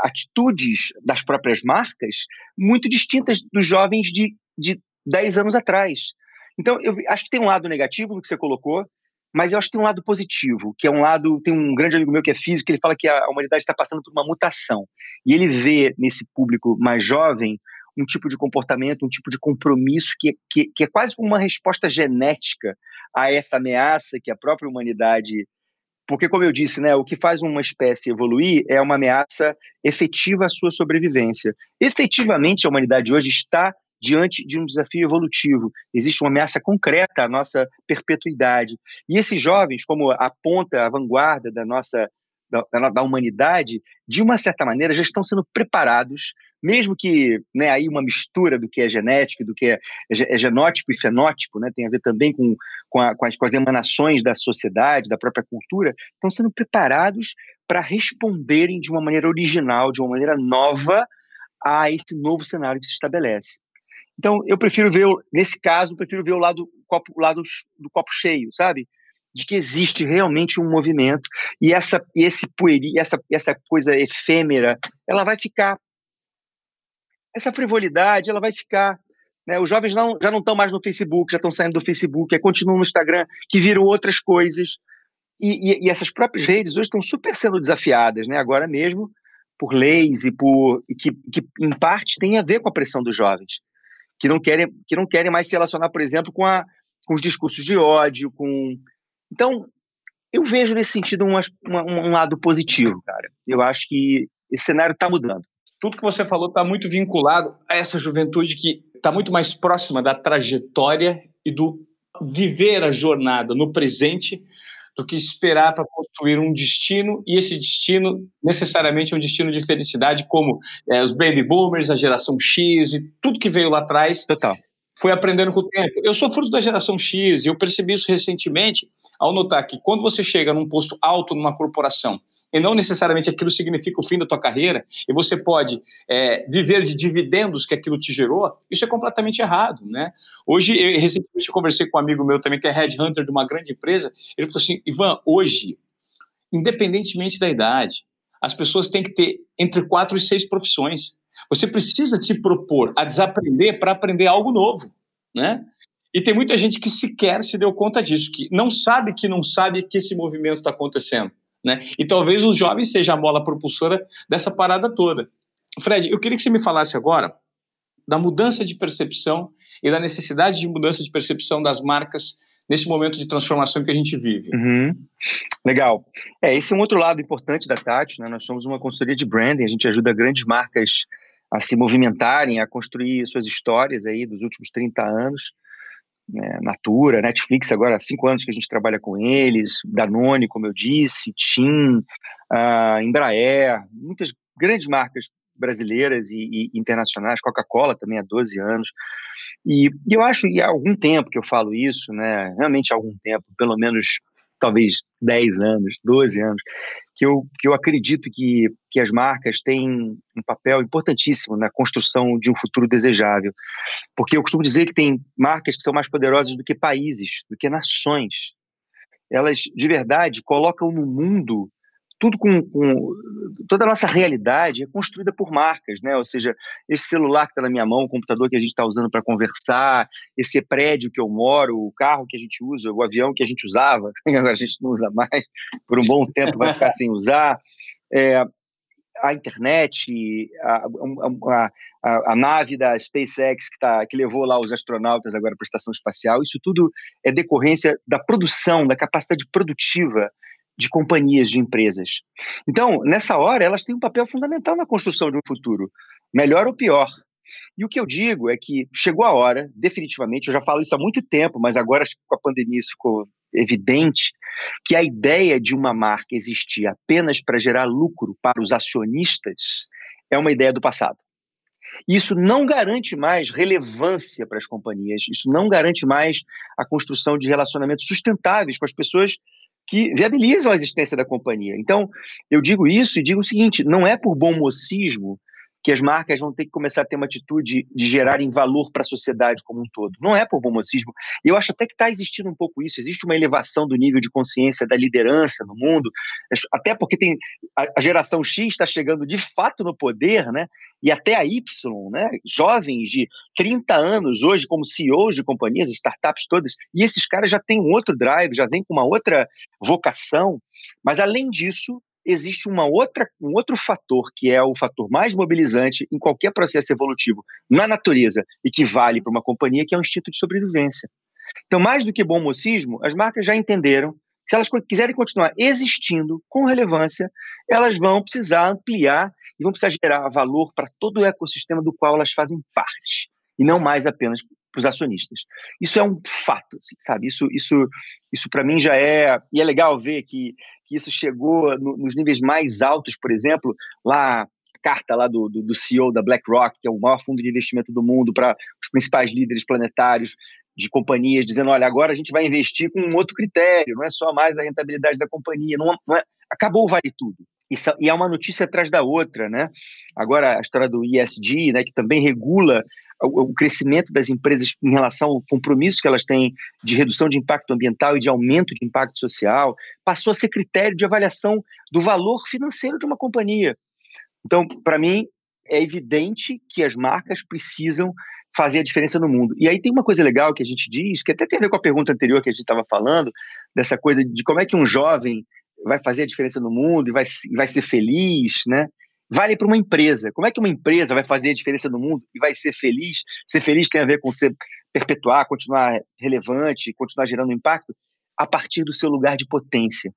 atitudes das próprias marcas muito distintas dos jovens de, de 10 anos atrás. Então, eu acho que tem um lado negativo no que você colocou, mas eu acho que tem um lado positivo, que é um lado. Tem um grande amigo meu que é físico, ele fala que a humanidade está passando por uma mutação. E ele vê nesse público mais jovem um tipo de comportamento, um tipo de compromisso que, que, que é quase como uma resposta genética a essa ameaça que a própria humanidade. Porque, como eu disse, né, o que faz uma espécie evoluir é uma ameaça efetiva à sua sobrevivência. Efetivamente, a humanidade hoje está diante de um desafio evolutivo. Existe uma ameaça concreta à nossa perpetuidade. E esses jovens, como a ponta, a vanguarda da nossa da, da, humanidade, de uma certa maneira, já estão sendo preparados, mesmo que né, aí uma mistura do que é genético, do que é, é, é genótipo e fenótipo, né, tem a ver também com, com, a, com, as, com as emanações da sociedade, da própria cultura, estão sendo preparados para responderem de uma maneira original, de uma maneira nova a esse novo cenário que se estabelece. Então, eu prefiro ver, nesse caso, prefiro ver o lado, copo, o lado do copo cheio, sabe? De que existe realmente um movimento e essa, esse pueri, essa, essa coisa efêmera, ela vai ficar. Essa frivolidade, ela vai ficar. Né? Os jovens não, já não estão mais no Facebook, já estão saindo do Facebook, continuam no Instagram, que viram outras coisas. E, e, e, essas próprias redes hoje estão super sendo desafiadas, né? agora mesmo, por leis e por e que, que, em parte, tem a ver com a pressão dos jovens que não querem, que não querem mais se relacionar, por exemplo, com, a, com os discursos de ódio, com... Então, eu vejo nesse sentido um, lado positivo, cara. Eu acho que esse cenário está mudando. Tudo que você falou está muito vinculado a essa juventude que está muito mais próxima da trajetória e do viver a jornada no presente do que esperar para construir um destino, e esse destino necessariamente é um destino de felicidade, como é, os baby boomers, a geração X e tudo que veio lá atrás. Total foi aprendendo com o tempo. Eu sou fruto da geração X e eu percebi isso recentemente ao notar que quando você chega num posto alto numa corporação, e não necessariamente aquilo significa o fim da tua carreira, e você pode é, viver de dividendos que aquilo te gerou, isso é completamente errado, né? Hoje, eu, recentemente eu conversei com um amigo meu também, que é headhunter de uma grande empresa, ele falou assim, Ivan, hoje, independentemente da idade, as pessoas têm que ter entre quatro e seis profissões. Você precisa se propor a desaprender para aprender algo novo, né? E tem muita gente que sequer se deu conta disso, que não sabe que não sabe que esse movimento está acontecendo, né? E talvez os jovens seja a mola propulsora dessa parada toda. Fred, eu queria que você me falasse agora da mudança de percepção e da necessidade de mudança de percepção das marcas nesse momento de transformação que a gente vive. Uhum. Legal. É, esse é um outro lado importante da Tati, né? Nós somos uma consultoria de branding, a gente ajuda grandes marcas a se movimentarem, a construir suas histórias aí dos últimos 30 anos. Né, Natura, Netflix, agora há cinco anos que a gente trabalha com eles, Danone, como eu disse, TIM, uh, Embraer, muitas grandes marcas brasileiras e, e internacionais, Coca-Cola também há 12 anos. E, e, eu acho, e há algum tempo que eu falo isso, né, realmente há algum tempo, pelo menos talvez 10 anos, 12 anos, que eu, que eu acredito que, que as marcas têm um papel importantíssimo na construção de um futuro desejável. Porque eu costumo dizer que tem marcas que são mais poderosas do que países, do que nações. Elas, de verdade, colocam no mundo tudo com, com, toda a nossa realidade é construída por marcas, né? Ou seja, esse celular que está na minha mão, o computador que a gente está usando para conversar, esse prédio que eu moro, o carro que a gente usa, o avião que a gente usava, (laughs) agora a gente não usa mais, por um bom tempo vai ficar sem usar, é, a internet, a, a, a, a, nave da SpaceX que, tá, que levou lá os astronautas agora para a estação espacial, isso tudo é decorrência da produção, da capacidade produtiva de companhias, de empresas. Então, nessa hora, elas têm um papel fundamental na construção de um futuro, melhor ou pior. E o que eu digo é que chegou a hora, definitivamente, eu já falo isso há muito tempo, mas agora com a pandemia isso ficou evidente, que a ideia de uma marca existir apenas para gerar lucro para os acionistas é uma ideia do passado. Isso não garante mais relevância para as companhias, isso não garante mais a construção de relacionamentos sustentáveis com as pessoas que viabilizam a existência da companhia. Então, eu digo isso e digo o seguinte: não é por bom mocismo que as marcas vão ter que começar a ter uma atitude de gerarem valor para a sociedade como um todo. Não é por bom mocismo. Eu acho até que está existindo um pouco isso. Existe uma elevação do nível de consciência da liderança no mundo, até porque tem a, a geração X está chegando de fato no poder, né? E até a Y, né? Jovens de 30 anos hoje como CEOs de companhias, startups todas, e esses caras já têm um outro drive, já vêm com uma outra vocação. Mas além disso, existe uma outra, um outro fator que é o fator mais mobilizante em qualquer processo evolutivo na natureza e que vale para uma companhia, que é o instinto de sobrevivência. Então, mais do que bom mocismo, as marcas já entenderam que se elas quiserem continuar existindo com relevância, elas vão precisar ampliar e vão precisar gerar valor para todo o ecossistema do qual elas fazem parte, e não mais apenas para os acionistas. Isso é um fato, assim, sabe? Isso, isso, isso para mim já é. E é legal ver que isso chegou no, nos níveis mais altos, por exemplo, lá carta lá do, do, do, CEO da BlackRock, que é o maior fundo de investimento do mundo, para os principais líderes planetários de companhias, dizendo: olha, agora a gente vai investir com um outro critério, não é só mais a rentabilidade da companhia, não, não é, acabou o vale tudo. E, é uma notícia atrás da outra, né? Agora a história do ESG, né, que também regula o crescimento das empresas em relação ao compromisso que elas têm de redução de impacto ambiental e de aumento de impacto social, passou a ser critério de avaliação do valor financeiro de uma companhia. Então, para mim, é evidente que as marcas precisam fazer a diferença no mundo. E aí tem uma coisa legal que a gente diz, que até tem a ver com a pergunta anterior que a gente estava falando, dessa coisa de como é que um jovem vai fazer a diferença no mundo e vai, vai ser feliz, né? Vale para uma empresa. Como é que uma empresa vai fazer a diferença no mundo e vai ser feliz? Ser feliz tem a ver com ser perpetuar, continuar relevante, continuar gerando impacto a partir do seu lugar de potência.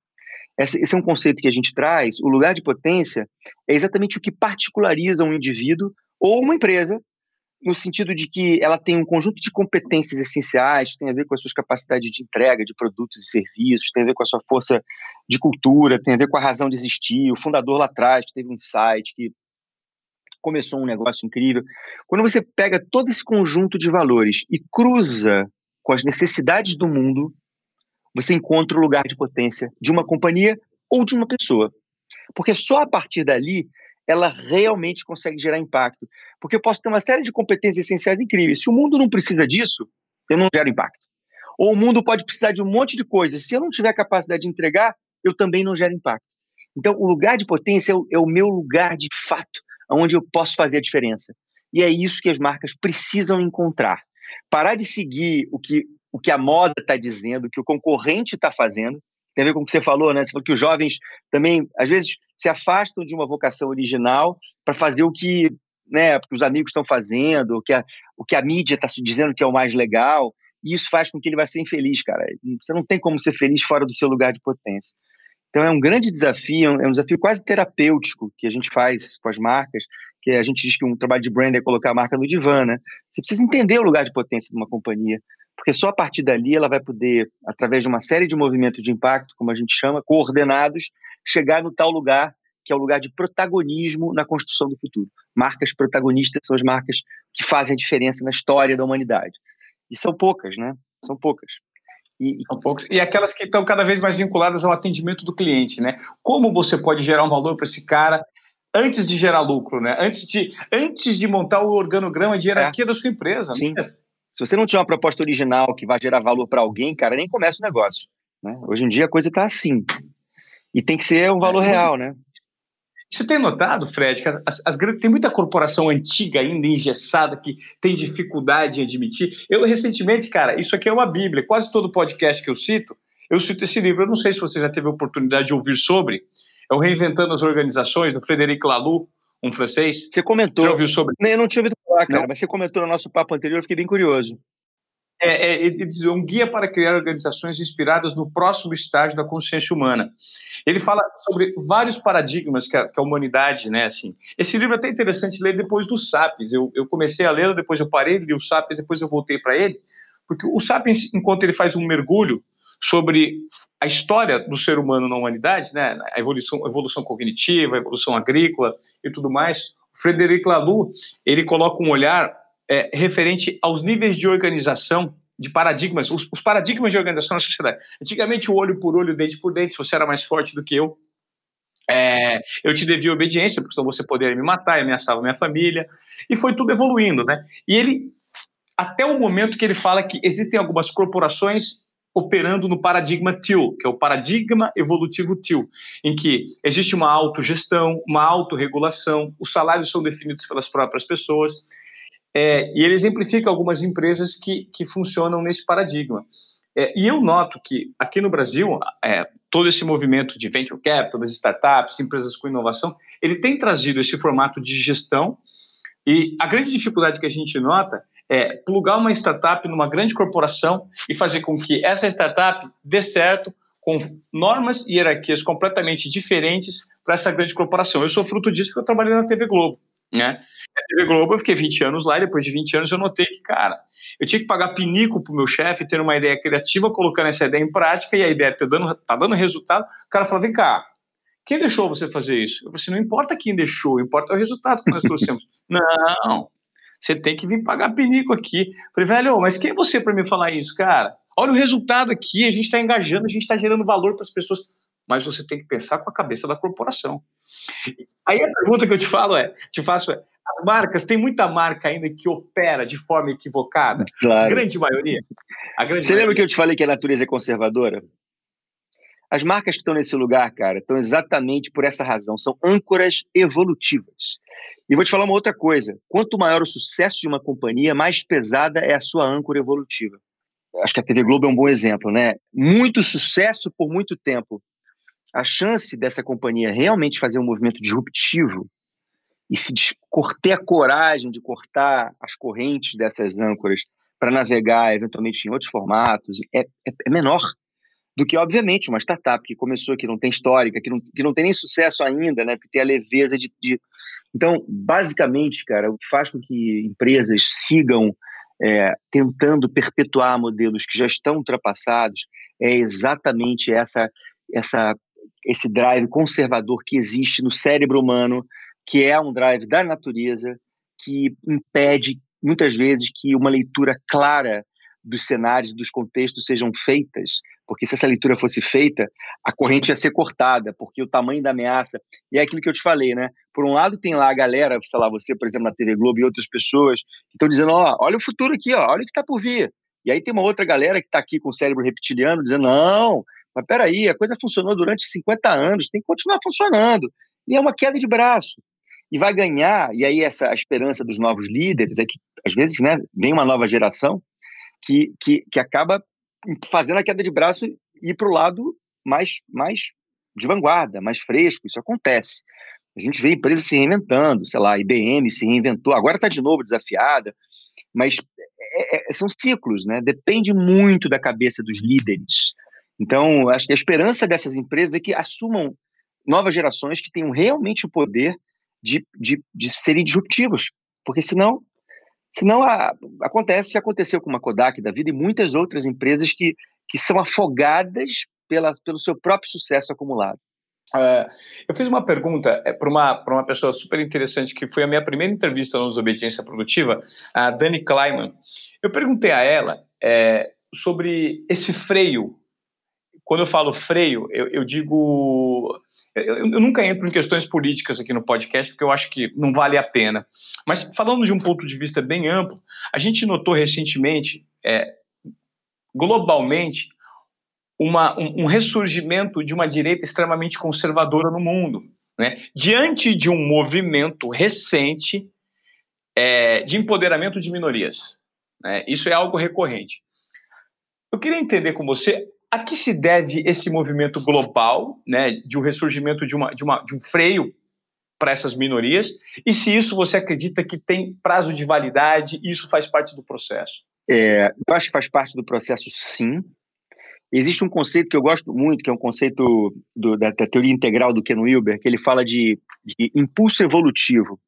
Esse, é um conceito que a gente traz. O lugar de potência é exatamente o que particulariza um indivíduo ou uma empresa no sentido de que ela tem um conjunto de competências essenciais, tem a ver com as suas capacidades de entrega de produtos e serviços, tem a ver com a sua força de cultura, tem a ver com a razão de existir. O fundador lá atrás que teve um site que começou um negócio incrível. Quando você pega todo esse conjunto de valores e cruza com as necessidades do mundo, você encontra o lugar de potência de uma companhia ou de uma pessoa. Porque só a partir dali ela realmente consegue gerar impacto. Porque eu posso ter uma série de competências essenciais incríveis. Se o mundo não precisa disso, eu não gero impacto. Ou o mundo pode precisar de um monte de coisas. Se eu não tiver capacidade de entregar, eu também não gero impacto. Então, o lugar de potência é o, é meu lugar de fato, onde eu posso fazer a diferença. E é isso que as marcas precisam encontrar. Parar de seguir o que, o que a moda está dizendo, o que o concorrente está fazendo. Tem a ver com o que você falou, né? Você falou que os jovens também, às vezes, se afastam de uma vocação original para fazer o que né, os amigos estão fazendo, o que a, o que a mídia está dizendo que é o mais legal. E isso faz com que ele vá ser infeliz, cara. Você não tem como ser feliz fora do seu lugar de potência. Então é um grande desafio, é um desafio quase terapêutico que a gente faz com as marcas, que a gente diz que um trabalho de brand é colocar a marca no divã, né? Você precisa entender o lugar de potência de uma companhia, porque só a partir dali ela vai poder, através de uma série de movimentos de impacto, como a gente chama, coordenados, chegar no tal lugar que é o lugar de protagonismo na construção do futuro. Marcas protagonistas são as marcas que fazem a diferença na história da humanidade. E são poucas, né? São poucas. E, São poucos. E aquelas que estão cada vez mais vinculadas ao atendimento do cliente, né? Como você pode gerar um valor para esse cara antes de gerar lucro, né? Antes de, antes de montar o organograma de hierarquia é. da sua empresa. Sim. Né? Se você não tiver uma proposta original que vai gerar valor para alguém, cara, nem começa o negócio. Né? Hoje em dia a coisa está assim. E tem que ser um valor é, real, né? Você tem notado, Fred, que as, as, tem muita corporação antiga ainda, engessada, que tem dificuldade em admitir. Eu, recentemente, cara, isso aqui é uma bíblia. Quase todo podcast que eu cito, eu cito esse livro. Eu não sei se você já teve a oportunidade de ouvir sobre. É o Reinventando as Organizações, do Frederic Laloux, um francês. Você comentou. Você ouviu sobre? Eu não tinha ouvido falar, cara, não. mas você comentou no nosso papo anterior, eu fiquei bem curioso. É, é, ele diz, um guia para criar organizações inspiradas no próximo estágio da consciência humana. Ele fala sobre vários paradigmas que a, que a humanidade, né, assim. Esse livro é até interessante ler depois do Sapiens. Eu, eu comecei a lê-lo, depois eu parei, li o Sapiens, depois eu voltei para ele, porque o Sapiens, enquanto ele faz um mergulho sobre a história do ser humano na humanidade, né, a evolução, a evolução cognitiva, a evolução agrícola e tudo mais, Frederic Laloux, ele coloca um olhar é, referente aos níveis de organização, de paradigmas, os, os, paradigmas de organização na sociedade. Antigamente, o olho por olho, dente por dente, se você era mais forte do que eu, é, eu te devia obediência, porque senão você poderia me matar, ameaçava minha família, e foi tudo evoluindo, né? E ele, até o momento que ele fala que existem algumas corporações operando no paradigma TIL, que é o paradigma evolutivo TIL, em que existe uma autogestão, uma autorregulação, os salários são definidos pelas próprias pessoas, é, e ele exemplifica algumas empresas que, que funcionam nesse paradigma. É, e eu noto que aqui no Brasil, é, todo esse movimento de venture capital, das startups, empresas com inovação, ele tem trazido esse formato de gestão. E a grande dificuldade que a gente nota é plugar uma startup numa grande corporação e fazer com que essa startup dê certo com normas e hierarquias completamente diferentes para essa grande corporação. Eu sou fruto disso porque eu trabalhei na TV Globo. Né? A TV Globo, eu fiquei 20 anos lá e depois de 20 anos eu notei que, cara, eu tinha que pagar pinico pro meu chefe, ter uma ideia criativa, colocando essa ideia em prática e a ideia tá dando, tá dando resultado. O cara fala, vem cá, quem deixou você fazer isso? Eu falei assim, não importa quem deixou, importa o resultado que nós trouxemos. (laughs) não, você tem que vir pagar pinico aqui. Eu falei, velho, mas quem é você para me falar isso, cara? Olha o resultado aqui, a gente está engajando, a gente está gerando valor para as pessoas. Mas você tem que pensar com a cabeça da corporação. Aí a pergunta que eu te falo é, te faço é, as marcas, tem muita marca ainda que opera de forma equivocada? Claro. A grande maioria. A grande Você maioria. lembra que eu te falei que a natureza é conservadora? As marcas que estão nesse lugar, cara, estão exatamente por essa razão. São âncoras evolutivas. E vou te falar uma outra coisa. Quanto maior o sucesso de uma companhia, mais pesada é a sua âncora evolutiva. Acho que a TV Globo é um bom exemplo, né? Muito sucesso por muito tempo a chance dessa companhia realmente fazer um movimento disruptivo e se ter a coragem de cortar as correntes dessas âncoras para navegar eventualmente em outros formatos é, é, é, menor do que, obviamente, uma startup que começou, que não tem histórica, que não, que não tem nem sucesso ainda, né, que tem a leveza de, de... Então, basicamente, cara, o que faz com que empresas sigam é, tentando perpetuar modelos que já estão ultrapassados é exatamente essa, essa esse drive conservador que existe no cérebro humano, que é um drive da natureza, que impede muitas vezes que uma leitura clara dos cenários, dos contextos sejam feitas, porque se essa leitura fosse feita, a corrente ia ser cortada, porque o tamanho da ameaça, e é aquilo que eu te falei, né? Por um lado tem lá a galera, sei lá, você, por exemplo, na TV Globo e outras pessoas, que estão dizendo, ó, olha o futuro aqui, ó, olha o que está por vir. E aí tem uma outra galera que está aqui com o cérebro reptiliano, dizendo, não, mas peraí, a coisa funcionou durante 50 anos, tem que continuar funcionando. E é uma queda de braço. E vai ganhar, e aí essa a esperança dos novos líderes é que, às vezes, né, vem uma nova geração que, que, que acaba fazendo a queda de braço e ir para o lado mais, mais de vanguarda, mais fresco. Isso acontece. A gente vê empresas se reinventando, sei lá, IBM se reinventou, agora está de novo desafiada, mas é, é, são ciclos, né? Depende muito da cabeça dos líderes. Então, acho que a esperança dessas empresas é que assumam novas gerações que tenham realmente o poder de, de, de serem disruptivos, porque senão, senão a, acontece o que aconteceu com a Kodak da vida e muitas outras empresas que, que são afogadas pela, pelo seu próprio sucesso acumulado. Uh, eu fiz uma pergunta é, para uma, uma pessoa super interessante, que foi a minha primeira entrevista no Desobediência Produtiva, a Dani Kleiman. Eu perguntei a ela é, sobre esse freio quando eu falo freio, eu, eu digo. Eu, eu, nunca entro em questões políticas aqui no podcast, porque eu acho que não vale a pena. Mas falando de um ponto de vista bem amplo, a gente notou recentemente, é, globalmente, uma, um, um ressurgimento de uma direita extremamente conservadora no mundo. Né? Diante de um movimento recente é, de empoderamento de minorias. Né? Isso é algo recorrente. Eu queria entender com você a que se deve esse movimento global, né, de um ressurgimento de, uma, de, uma, de um freio para essas minorias? E se isso você acredita que tem prazo de validade e isso faz parte do processo? É, eu acho que faz parte do processo, sim. Existe um conceito que eu gosto muito, que é um conceito do, da, da, teoria integral do Ken Wilber, que ele fala de, de impulso evolutivo.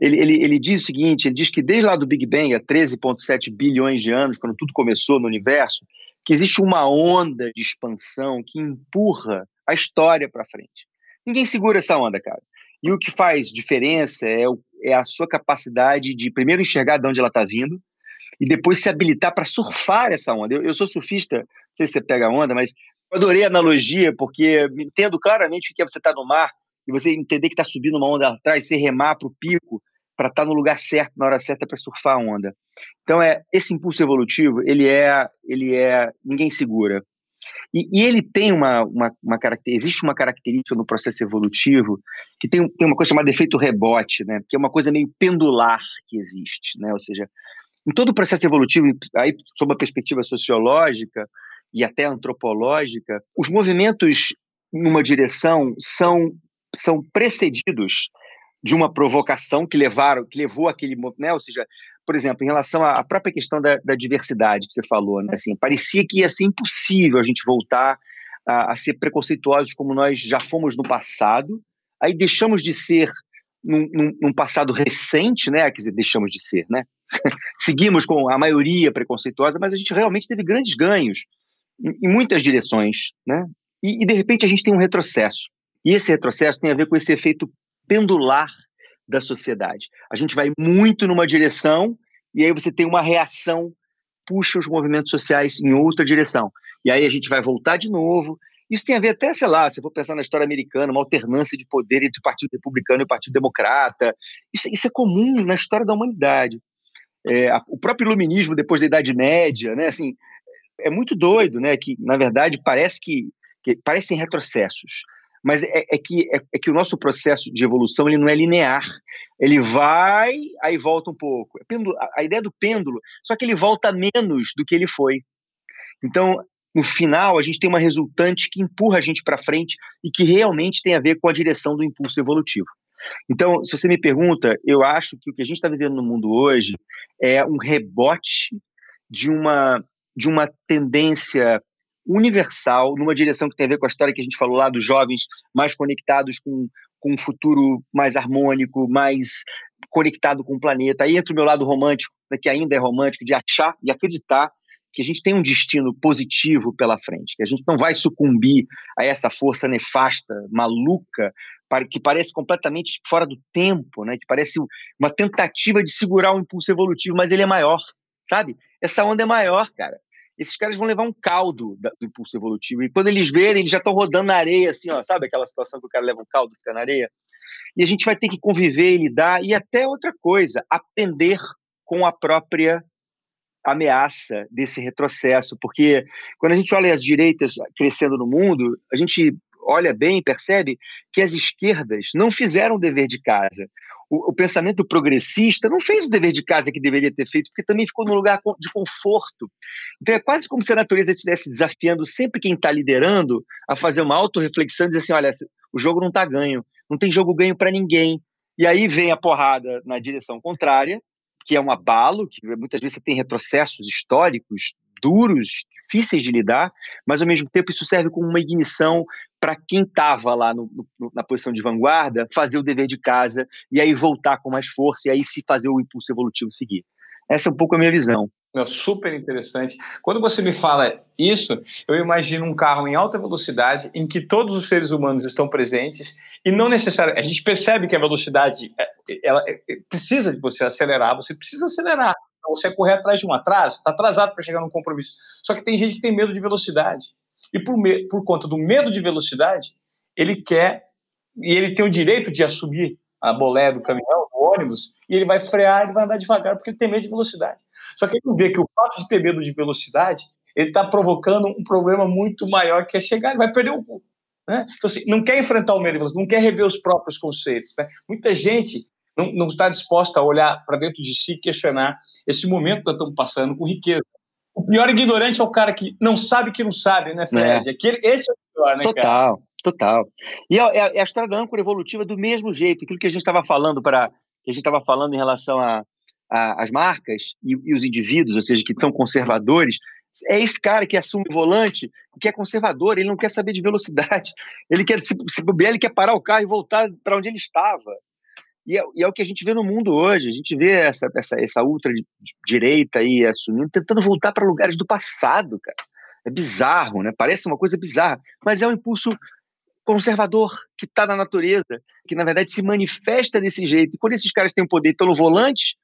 Ele, ele, ele, diz o seguinte: ele diz que desde lá do Big Bang, há 13,7 bilhões de anos, quando tudo começou no universo, que existe uma onda de expansão que empurra a história para frente. Ninguém segura essa onda, cara. E o que faz diferença é, o, é a sua capacidade de primeiro enxergar de onde ela está vindo e depois se habilitar para surfar essa onda. Eu, eu, sou surfista, não sei se você pega a onda, mas adorei a analogia, porque entendo claramente o que é você estar tá no mar e você entender que está subindo uma onda atrás, você remar para o pico para estar tá no lugar certo, na hora certa para surfar a onda. Então, é esse impulso evolutivo, ele é, ele é ninguém segura. E, e, ele tem uma, uma, uma característica, existe uma característica no processo evolutivo que tem, tem uma coisa chamada efeito rebote, né? Que é uma coisa meio pendular que existe, né? Ou seja, em todo o processo evolutivo, aí sob uma perspectiva sociológica e até antropológica, os movimentos numa direção são são precedidos de uma provocação que levaram, que levou aquele, né? Ou seja, por exemplo, em relação à própria questão da, da diversidade que você falou, né? Assim, parecia que ia ser impossível a gente voltar a, a ser preconceituosos como nós já fomos no passado. Aí deixamos de ser num, num, num, passado recente, né? Quer dizer, deixamos de ser, né? (laughs) Seguimos com a maioria preconceituosa, mas a gente realmente teve grandes ganhos em, em muitas direções, né? E, e, de repente a gente tem um retrocesso. E esse retrocesso tem a ver com esse efeito pendular da sociedade. A gente vai muito numa direção e aí você tem uma reação, puxa os movimentos sociais em outra direção. E aí a gente vai voltar de novo. Isso tem a ver até, sei lá, se for pensar na história americana, uma alternância de poder entre o Partido Republicano e o Partido Democrata. Isso, isso é comum na história da humanidade. É, o próprio iluminismo depois da Idade Média, né, assim, é muito doido, né, que na verdade parece que, que parecem retrocessos mas é, é que, é, é, que o nosso processo de evolução ele não é linear. Ele vai, aí volta um pouco. É pêndulo, a ideia do pêndulo, só que ele volta menos do que ele foi. Então, no final, a gente tem uma resultante que empurra a gente para frente e que realmente tem a ver com a direção do impulso evolutivo. Então, se você me pergunta, eu acho que o que a gente está vivendo no mundo hoje é um rebote de uma, de uma tendência universal, numa direção que tem a ver com a história que a gente falou lá dos jovens mais conectados com, com um futuro mais harmônico, mais conectado com o planeta. Aí entra o meu lado romântico, né, que ainda é romântico, de achar e acreditar que a gente tem um destino positivo pela frente, que a gente não vai sucumbir a essa força nefasta, maluca, que parece completamente fora do tempo, né? que parece uma tentativa de segurar o impulso evolutivo, mas ele é maior, sabe? Essa onda é maior, cara esses caras vão levar um caldo do impulso evolutivo. E quando eles verem, eles já estão rodando na areia, assim, ó, sabe aquela situação que o cara leva um caldo e fica na areia? E a gente vai ter que conviver e lidar, e até outra coisa, aprender com a própria ameaça desse retrocesso, porque quando a gente olha as direitas crescendo no mundo, a gente olha bem e percebe que as esquerdas não fizeram o dever de casa o, o, pensamento progressista não fez o dever de casa que deveria ter feito, porque também ficou num lugar de conforto. Então é quase como se a natureza estivesse desafiando sempre quem está liderando a fazer uma autorreflexão e dizer assim: olha, o jogo não está ganho, não tem jogo ganho para ninguém. E aí vem a porrada na direção contrária, que é um abalo, que muitas vezes você tem retrocessos históricos duros, difíceis de lidar, mas ao mesmo tempo isso serve como uma ignição para quem estava lá no, no, na posição de vanguarda fazer o dever de casa e aí voltar com mais força e aí se fazer o impulso evolutivo seguir. Essa é um pouco a minha visão. É super interessante. Quando você me fala isso, eu imagino um carro em alta velocidade em que todos os seres humanos estão presentes e não necessariamente. A gente percebe que a velocidade é, ela é, precisa de você acelerar, você precisa acelerar você correr atrás de um atraso, está atrasado para chegar num compromisso. Só que tem gente que tem medo de velocidade. E por, me, por conta do medo de velocidade, ele quer, e ele tem o direito de assumir a bolé do caminhão, do ônibus, e ele vai frear, ele vai andar devagar, porque ele tem medo de velocidade. Só que ele não vê que o fato de ter medo de velocidade, ele está provocando um problema muito maior que é chegar, ele vai perder o. Né? Então, assim, não quer enfrentar o medo não quer rever os próprios conceitos. Né? Muita gente não, não está disposta a olhar para dentro de si e questionar esse momento que nós estamos passando com riqueza. O pior ignorante é o cara que não sabe que não sabe, né, Fred? É. Aquele, esse é o pior, né, Total. cara? Total. E é, é, é, a história da âncora evolutiva do mesmo jeito, aquilo que a gente estava falando para que a gente estava falando em relação a, a, as marcas e, e, os indivíduos, ou seja, que são conservadores, é esse cara que assume o volante, que é conservador, ele não quer saber de velocidade, ele quer se, se ele quer parar o carro e voltar para onde ele estava. E é, e é, o que a gente vê no mundo hoje. A gente vê essa, essa, essa ultra-direita aí assumindo, tentando voltar para lugares do passado, cara. É bizarro, né? Parece uma coisa bizarra, mas é um impulso conservador que está na natureza, que na verdade se manifesta desse jeito. E quando esses caras têm o poder, estão no volante,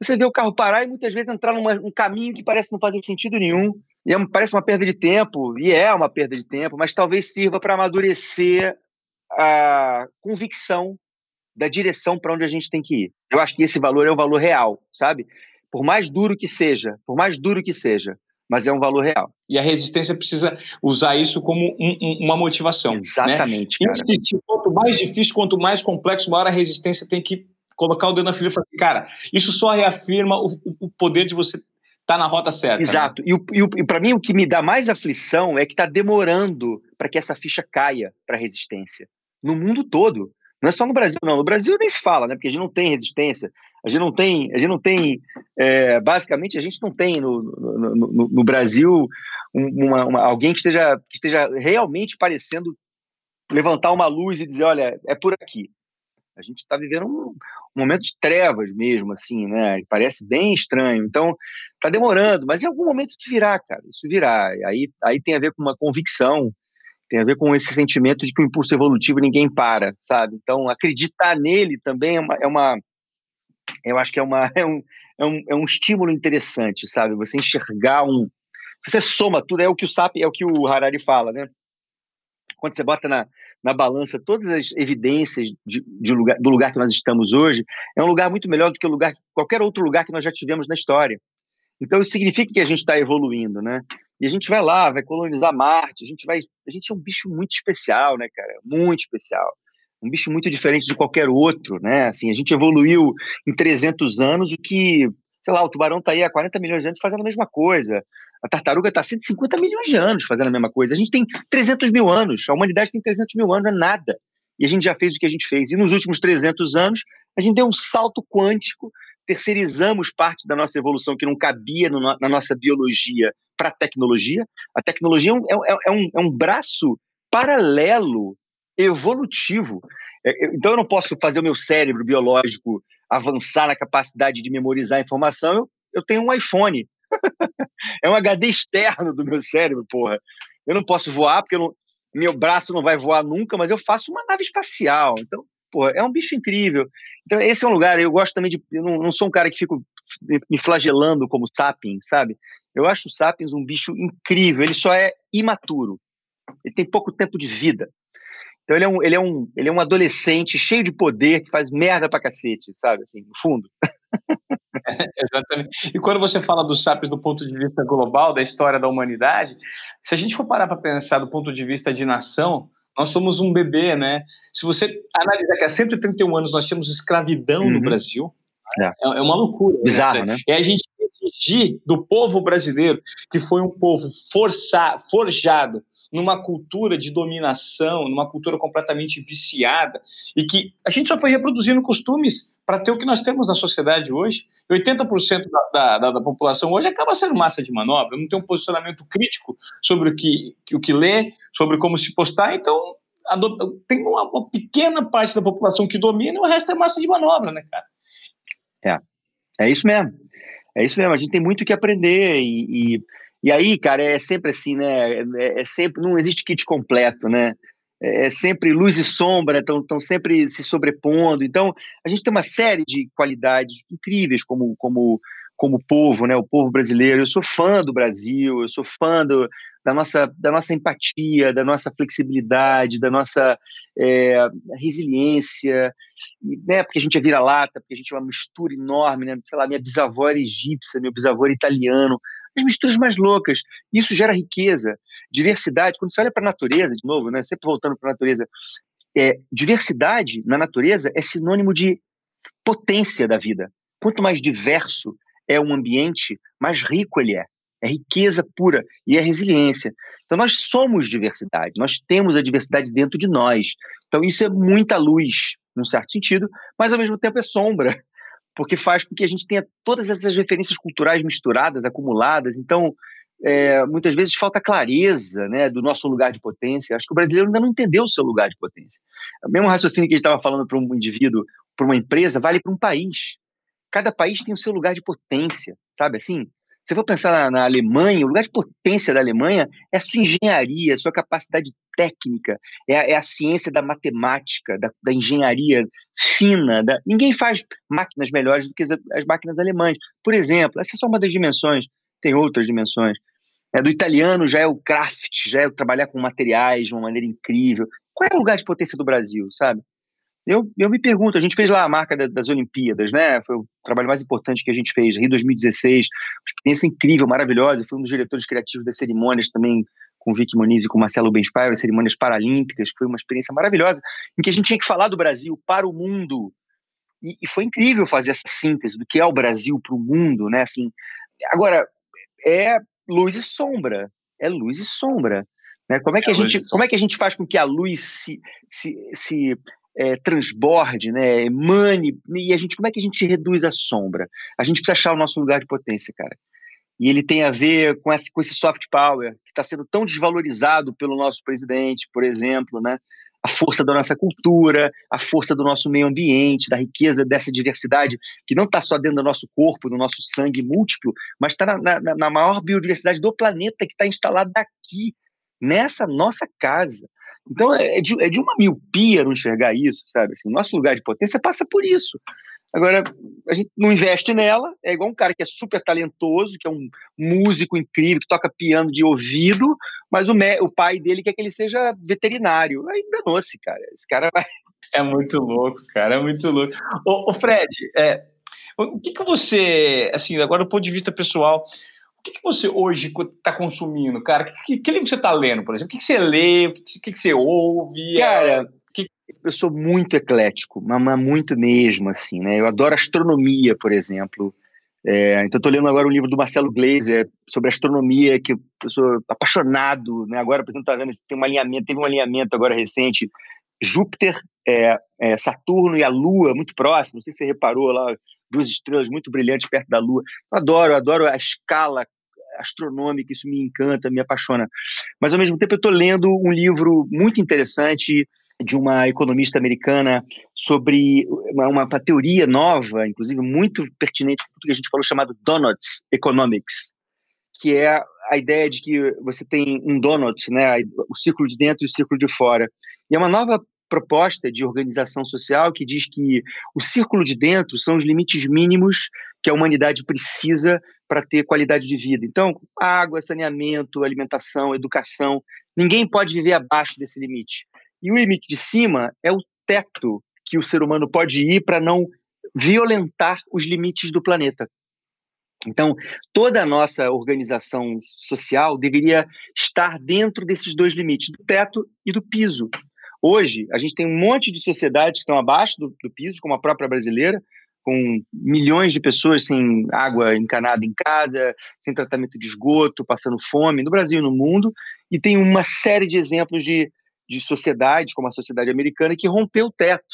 você vê o carro parar e muitas vezes entrar num um caminho que parece não fazer sentido nenhum, e é, parece uma perda de tempo, e é uma perda de tempo, mas talvez sirva para amadurecer a convicção da direção para onde a gente tem que ir. Eu acho que esse valor é o valor real, sabe? Por mais duro que seja, por mais duro que seja, mas é um valor real. E a resistência precisa usar isso como um, um, uma motivação. Né? Exatamente. Né? Quanto mais difícil, quanto mais complexo, maior a resistência tem que colocar o dedo na ferida e falar assim, cara, isso só reafirma o, o poder de você estar tá na rota certa. Né? Exato. Né? E, e, e para mim, o que me dá mais aflição é que está demorando para que essa ficha caia para a resistência. No mundo todo. Não é só no Brasil, não. No Brasil nem se fala, né? Porque a gente não tem resistência. A gente não tem, a gente não tem, é, basicamente, a gente não tem no, no, no, no Brasil uma, uma, alguém que esteja, que esteja realmente parecendo levantar uma luz e dizer, olha, é por aqui. A gente está vivendo um, um, momento de trevas mesmo, assim, né? Parece bem estranho. Então, está demorando, mas em algum momento isso virá, cara. Isso virá. Aí, aí tem a ver com uma convicção, tem a ver com esse sentimento de que o impulso evolutivo ninguém para, sabe? Então, acreditar nele também é uma, é uma eu acho que é, uma, (laughs) é, um, é, um, é um estímulo interessante, sabe? Você enxergar um. Você soma tudo, é o que o SAP, é o que o Harari fala, né? Quando você bota na, na balança todas as evidências de, de lugar, do lugar que nós estamos hoje, é um lugar muito melhor do que o lugar, qualquer outro lugar que nós já tivemos na história. Então isso significa que a gente está evoluindo, né? E a gente vai lá, vai colonizar Marte, a gente vai, a gente é um bicho muito especial, né, cara? Muito especial um bicho muito diferente de qualquer outro, né? Assim, a gente evoluiu em 300 anos o que, sei lá, o tubarão está aí há 40 milhões de anos fazendo a mesma coisa. A tartaruga está há 150 milhões de anos fazendo a mesma coisa. A gente tem 300 mil anos. A humanidade tem 300 mil anos, é nada. E a gente já fez o que a gente fez. E nos últimos 300 anos, a gente deu um salto quântico, terceirizamos parte da nossa evolução que não cabia no, na nossa biologia para a tecnologia. A tecnologia é um, é, é, um, é um braço paralelo evolutivo. É, então eu não posso fazer o meu cérebro biológico avançar na capacidade de memorizar informação. Eu, eu tenho um iPhone. (laughs) é um HD externo do meu cérebro, porra. Eu não posso voar porque não, meu braço não vai voar nunca, mas eu faço uma nave espacial. Então, porra, é um bicho incrível. Então, esse é um lugar. Eu gosto também de. Eu não, não sou um cara que fico me flagelando como Sapiens, sabe? Eu acho o Sapiens um bicho incrível. Ele só é imaturo. Ele tem pouco tempo de vida. Então ele é um, ele é um, ele é um adolescente cheio de poder que faz merda pra cacete, sabe? Assim, no fundo. (laughs) É, exatamente. E quando você fala dos sapiens do ponto de vista global, da história da humanidade, se a gente for parar para pensar do ponto de vista de nação, nós somos um bebê, né? Se você analisar que há 131 anos nós tínhamos escravidão uhum. no Brasil, é. é, é uma loucura. Né? Bizarro, né? né? E a gente exigir do povo brasileiro, que foi um povo forçar, forjado numa cultura de dominação, numa cultura completamente viciada, e que a gente só foi reproduzindo costumes para ter o que nós temos na sociedade hoje. 80% da, da, da, população hoje acaba sendo massa de manobra, não tem um posicionamento crítico sobre o que, o que lê, sobre como se postar, então tem uma, uma, pequena parte da população que domina e o resto é massa de manobra, né, cara? É, é isso mesmo. É isso mesmo, a gente tem muito que aprender e, e e aí, cara, é sempre assim, né? É, é sempre, não existe kit completo, né? É, é sempre luz e sombra, estão sempre se sobrepondo. Então, a gente tem uma série de qualidades incríveis como, como, como povo, né? O povo brasileiro. Eu sou fã do Brasil, eu sou fã do, da, nossa, da nossa empatia, da nossa flexibilidade, da nossa é, resiliência, né? Porque a gente é vira-lata, porque a gente é uma mistura enorme, né? Sei lá, minha bisavó era egípcia, meu bisavô era italiano as misturas mais loucas. Isso gera riqueza, diversidade. Quando você olha para a natureza, de novo, né, sempre voltando para a natureza, é, diversidade na natureza é sinônimo de potência da vida. Quanto mais diverso é um ambiente, mais rico ele é. É riqueza pura e é resiliência. Então nós somos diversidade, nós temos a diversidade dentro de nós. Então isso é muita luz, num certo sentido, mas ao mesmo tempo é sombra, porque faz com que a gente tenha todas essas referências culturais misturadas, acumuladas. Então, é, muitas vezes falta clareza né, do nosso lugar de potência. Acho que o brasileiro ainda não entendeu o seu lugar de potência. O mesmo raciocínio que a gente estava falando para um indivíduo, para uma empresa, vale para um país. Cada país tem o seu lugar de potência, sabe assim? Se for pensar na, na, Alemanha, o lugar de potência da Alemanha é a sua engenharia, a sua capacidade técnica, é a, é a ciência da matemática, da, da engenharia fina. Da... Ninguém faz máquinas melhores do que as, as, máquinas alemãs. Por exemplo, essa é só uma das dimensões, tem outras dimensões. É, do italiano já é o craft, já é o trabalhar com materiais de uma maneira incrível. Qual é o lugar de potência do Brasil, sabe? Eu, eu me pergunto, a gente fez lá a marca da, das Olimpíadas, né? Foi o trabalho mais importante que a gente fez, Rio 2016, experiência incrível, maravilhosa. Fui um dos diretores criativos das cerimônias também, com o Vicky Moniz e com o Marcelo Benspire, as cerimônias paralímpicas, foi uma experiência maravilhosa, em que a gente tinha que falar do Brasil para o mundo. E, e foi incrível fazer essa síntese do que é o Brasil para o mundo, né? Assim, agora, é luz e sombra, é luz e sombra. Né? Como, é que é a gente, como é que a gente faz com que a luz se, se, se é, transborde, né, emane, e a gente, como é que a gente reduz a sombra? A gente precisa achar o nosso lugar de potência, cara. E ele tem a ver com esse, com esse soft power, que está sendo tão desvalorizado pelo nosso presidente, por exemplo, né? a força da nossa cultura, a força do nosso meio ambiente, da riqueza dessa diversidade, que não está só dentro do nosso corpo, do nosso sangue múltiplo, mas está na, na, na maior biodiversidade do planeta que está instalada aqui, nessa nossa casa. Então é, é de, é de uma miopia não enxergar isso, sabe? Assim, nosso lugar de potência passa por isso. Agora, a gente não investe nela, é igual um cara que é super talentoso, que é um músico incrível, que toca piano de ouvido, mas o, me, o pai dele quer que ele seja veterinário. Aí enganou-se, cara. Esse cara vai. É muito louco, cara, é muito louco. Ô, ô Fred, é, o que, que você, assim, agora do ponto de vista pessoal, o que, que você hoje está consumindo, cara? Que, que, livro você está lendo, por exemplo? O que, que você lê? O que, que, você ouve? Cara, que... eu sou muito eclético, mas muito mesmo, assim, né? Eu adoro astronomia, por exemplo. É, então, estou lendo agora um livro do Marcelo Glazer sobre astronomia, que eu sou apaixonado, né? Agora, por exemplo, tá vendo, tem um alinhamento, teve um alinhamento agora recente, Júpiter, é, é, Saturno e a Lua muito próximo. Não sei se você reparou lá, duas estrelas muito brilhantes perto da Lua. Eu adoro, eu adoro a escala astronômica, isso me encanta, me apaixona. Mas, ao mesmo tempo, eu estou lendo um livro muito interessante de uma economista americana sobre uma, uma, teoria nova, inclusive muito pertinente com tudo que a gente falou, chamado Donuts Economics, que é a ideia de que você tem um donut, né, o círculo de dentro e o círculo de fora. E é uma nova proposta de organização social que diz que o círculo de dentro são os limites mínimos que a humanidade precisa para ter qualidade de vida. Então, água, saneamento, alimentação, educação, ninguém pode viver abaixo desse limite. E o limite de cima é o teto que o ser humano pode ir para não violentar os limites do planeta. Então, toda a nossa organização social deveria estar dentro desses dois limites, do teto e do piso. Hoje, a gente tem um monte de sociedades que estão abaixo do, do piso, como a própria brasileira, com milhões de pessoas sem água encanada em casa, sem tratamento de esgoto, passando fome, no Brasil e no mundo, e tem uma série de exemplos de, de sociedades, como a sociedade americana, que rompeu o teto.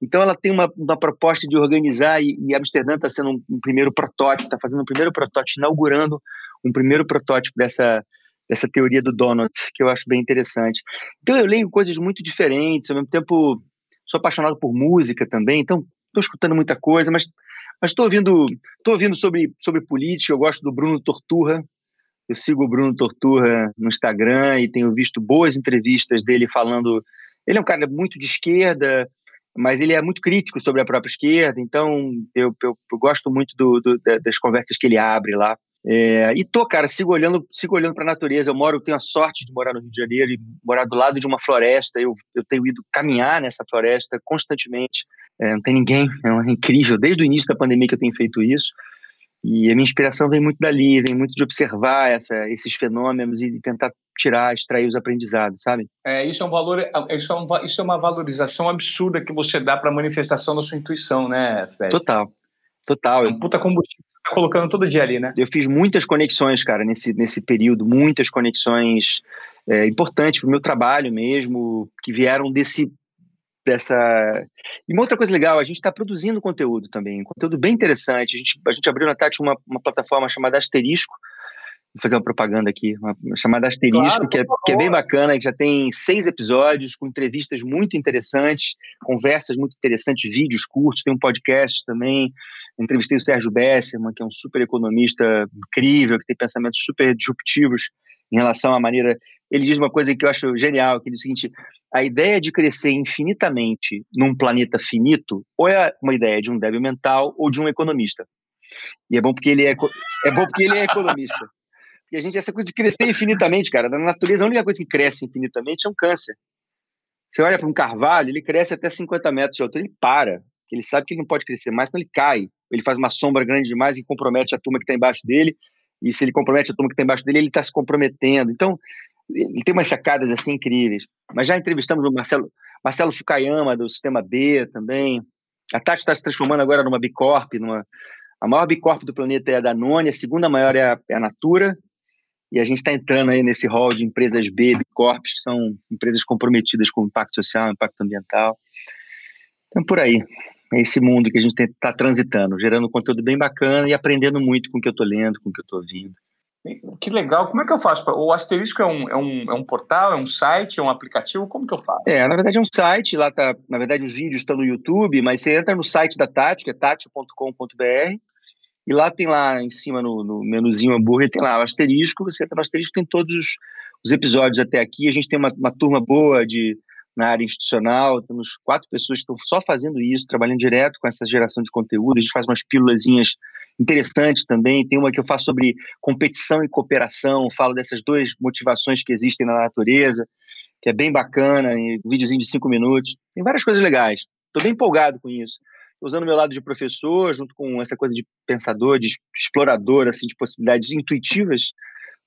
Então, ela tem uma, uma proposta de organizar, e, e Amsterdã está sendo um, um, primeiro protótipo, está fazendo um primeiro protótipo, inaugurando um primeiro protótipo dessa, dessa teoria do Donut, que eu acho bem interessante. Então eu leio coisas muito diferentes, ao mesmo tempo sou apaixonado por música também, então estou escutando muita coisa, mas mas estou ouvindo, tô ouvindo sobre, sobre política, eu gosto do Bruno Torturra, eu sigo o Bruno Torturra no Instagram e tenho visto boas entrevistas dele falando. Ele é um cara muito de esquerda, mas ele é muito crítico sobre a própria esquerda, então eu, eu, eu gosto muito do, do, das conversas que ele abre lá. É, e tô, cara, sigo olhando, sigo olhando para a natureza. Eu moro, tenho a sorte de morar no Rio de Janeiro e morar do lado de uma floresta. Eu, eu tenho ido caminhar nessa floresta constantemente. É, não tem ninguém, é incrível. Desde o início da pandemia que eu tenho feito isso. E a minha inspiração vem muito dali, vem muito de observar essa, esses fenômenos e tentar tirar, extrair os aprendizados, sabe? É, isso é um valor, isso é, um, isso é uma valorização absurda que você dá para a manifestação da sua intuição, né, Fred? Total, total. É um puta combustível colocando todo dia ali, né? Eu fiz muitas conexões, cara, nesse, nesse período, muitas conexões é, importantes para o meu trabalho mesmo, que vieram desse dessa. E uma outra coisa legal, a gente está produzindo conteúdo também, conteúdo bem interessante. A gente, a gente abriu na Tati uma, uma plataforma chamada Asterisco, vou fazer uma propaganda aqui, uma, chamada Asterisco, claro, que, é, que é bem bacana, que já tem seis episódios com entrevistas muito interessantes, conversas muito interessantes, vídeos curtos, tem um podcast também. Entrevistei o Sérgio Besserman, que é um super economista incrível, que tem pensamentos super disruptivos em relação à maneira. Ele diz uma coisa que eu acho genial, que diz o seguinte: a ideia de crescer infinitamente num planeta finito, ou é uma ideia de um débil mental ou de um economista. E é bom porque ele é, é bom porque ele é economista. E a gente, essa coisa de crescer infinitamente, cara, na natureza, a única coisa que cresce infinitamente é um câncer. Você olha para um carvalho, ele cresce até 50 metros de altura, ele para. Ele sabe que ele não pode crescer mais, senão ele cai. Ele faz uma sombra grande demais e compromete a turma que está embaixo dele. E se ele compromete a turma que está embaixo dele, ele está se comprometendo. Então, ele tem umas sacadas assim incríveis. Mas já entrevistamos o Marcelo, Marcelo Fukayama, do Sistema B também. A Tati está se transformando agora numa Bicorp. Numa, a maior Bicorp do planeta é a Danone, a segunda maior é a, é a Natura. E a gente está entrando aí nesse rol de empresas B, Bicorps, que são empresas comprometidas com impacto social, impacto ambiental. Então, por aí. É esse mundo que a gente está transitando, gerando conteúdo bem bacana e aprendendo muito com o que eu estou lendo, com o que eu estou ouvindo. Que legal. Como é que eu faço? O Asterisco é um, é, um, é um portal, é um site, é um aplicativo? Como que eu faço? É, na verdade é um site. Lá tá, na verdade, os vídeos estão no YouTube, mas você entra no site da Tati, que é tati.com.br, e lá tem lá em cima no, no menuzinho hambúrguer, tem lá o asterisco. Você entra no asterisco, tem todos os, os episódios até aqui. A gente tem uma, uma turma boa de na área institucional, temos quatro pessoas que estão só fazendo isso, trabalhando direto com essa geração de conteúdo. A gente faz umas pílulazinhas interessantes também. Tem uma que eu faço sobre competição e cooperação, falo dessas duas motivações que existem na natureza, que é bem bacana, um videozinho de cinco minutos. Tem várias coisas legais. Estou bem empolgado com isso. Usando meu lado de professor, junto com essa coisa de pensador, de explorador, assim, de possibilidades intuitivas,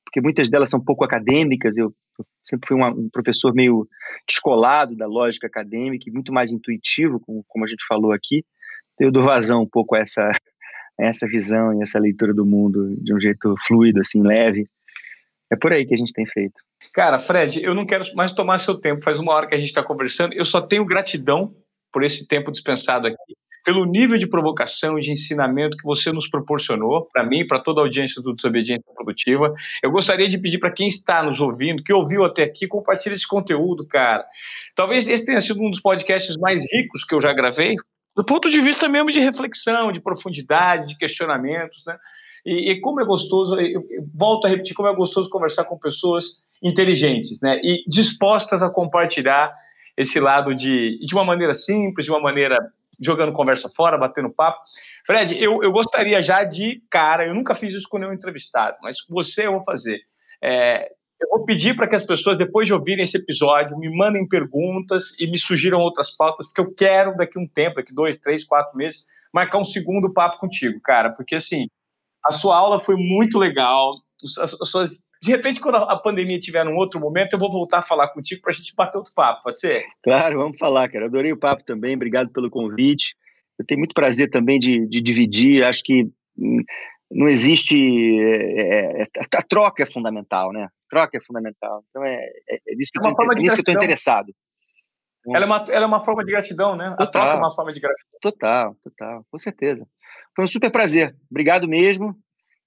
porque muitas delas são pouco acadêmicas. Eu, eu sempre fui uma, um professor meio descolado da lógica acadêmica e muito mais intuitivo, como, como a gente falou aqui. Eu dou vazão um pouco a essa, essa visão e essa leitura do mundo de um jeito fluido, assim, leve. É por aí que a gente tem feito. Cara, Fred, eu não quero mais tomar seu tempo. Faz uma hora que a gente está conversando. Eu só tenho gratidão por esse tempo dispensado aqui, pelo nível de provocação e de ensinamento que você nos proporcionou, para mim para toda a audiência do Desobediência Produtiva. Eu gostaria de pedir para quem está nos ouvindo, que ouviu até aqui, compartilhe esse conteúdo, cara. Talvez esse tenha sido um dos podcasts mais ricos que eu já gravei, do ponto de vista mesmo de reflexão, de profundidade, de questionamentos, né? E, e como é gostoso, volto a repetir, como é gostoso conversar com pessoas inteligentes, né? E dispostas a compartilhar esse lado de, de uma maneira simples, de uma maneira jogando conversa fora, batendo papo. Fred, eu, eu gostaria já de cara, eu nunca fiz isso com nenhum entrevistado, mas você eu vou fazer. É, eu vou pedir para que as pessoas, depois de ouvirem esse episódio, me mandem perguntas e me sugiram outras pautas, porque eu quero, daqui um tempo, daqui dois, três, quatro meses, marcar um segundo papo contigo, cara, porque assim, a sua aula foi muito legal, as, as suas de repente, quando a pandemia tiver num outro momento, eu vou voltar a falar contigo para a gente bater outro papo, pode ser? Claro, vamos falar, cara. Adorei o papo também, obrigado pelo convite. Eu tenho muito prazer também de, de dividir. Acho que hum, não existe. É, é, a troca é fundamental, né? troca é fundamental. Então é, é, é nisso que, é eu, é nisso que eu estou interessado. Ela é, uma, ela é uma forma de gratidão, né? Total, a troca é uma forma de gratidão. Total, total, com certeza. Foi um super prazer. Obrigado mesmo.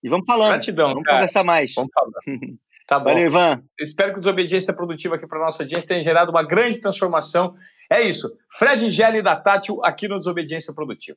E vamos falando. Gratidão. Vamos cara. conversar mais. Vamos falar. (laughs) Tá bom. Valeu, Ivan. espero que a desobediência produtiva aqui para nossa audiência tenha gerado uma grande transformação. É isso. Fred Gelli da Tátil aqui no Desobediência Produtiva.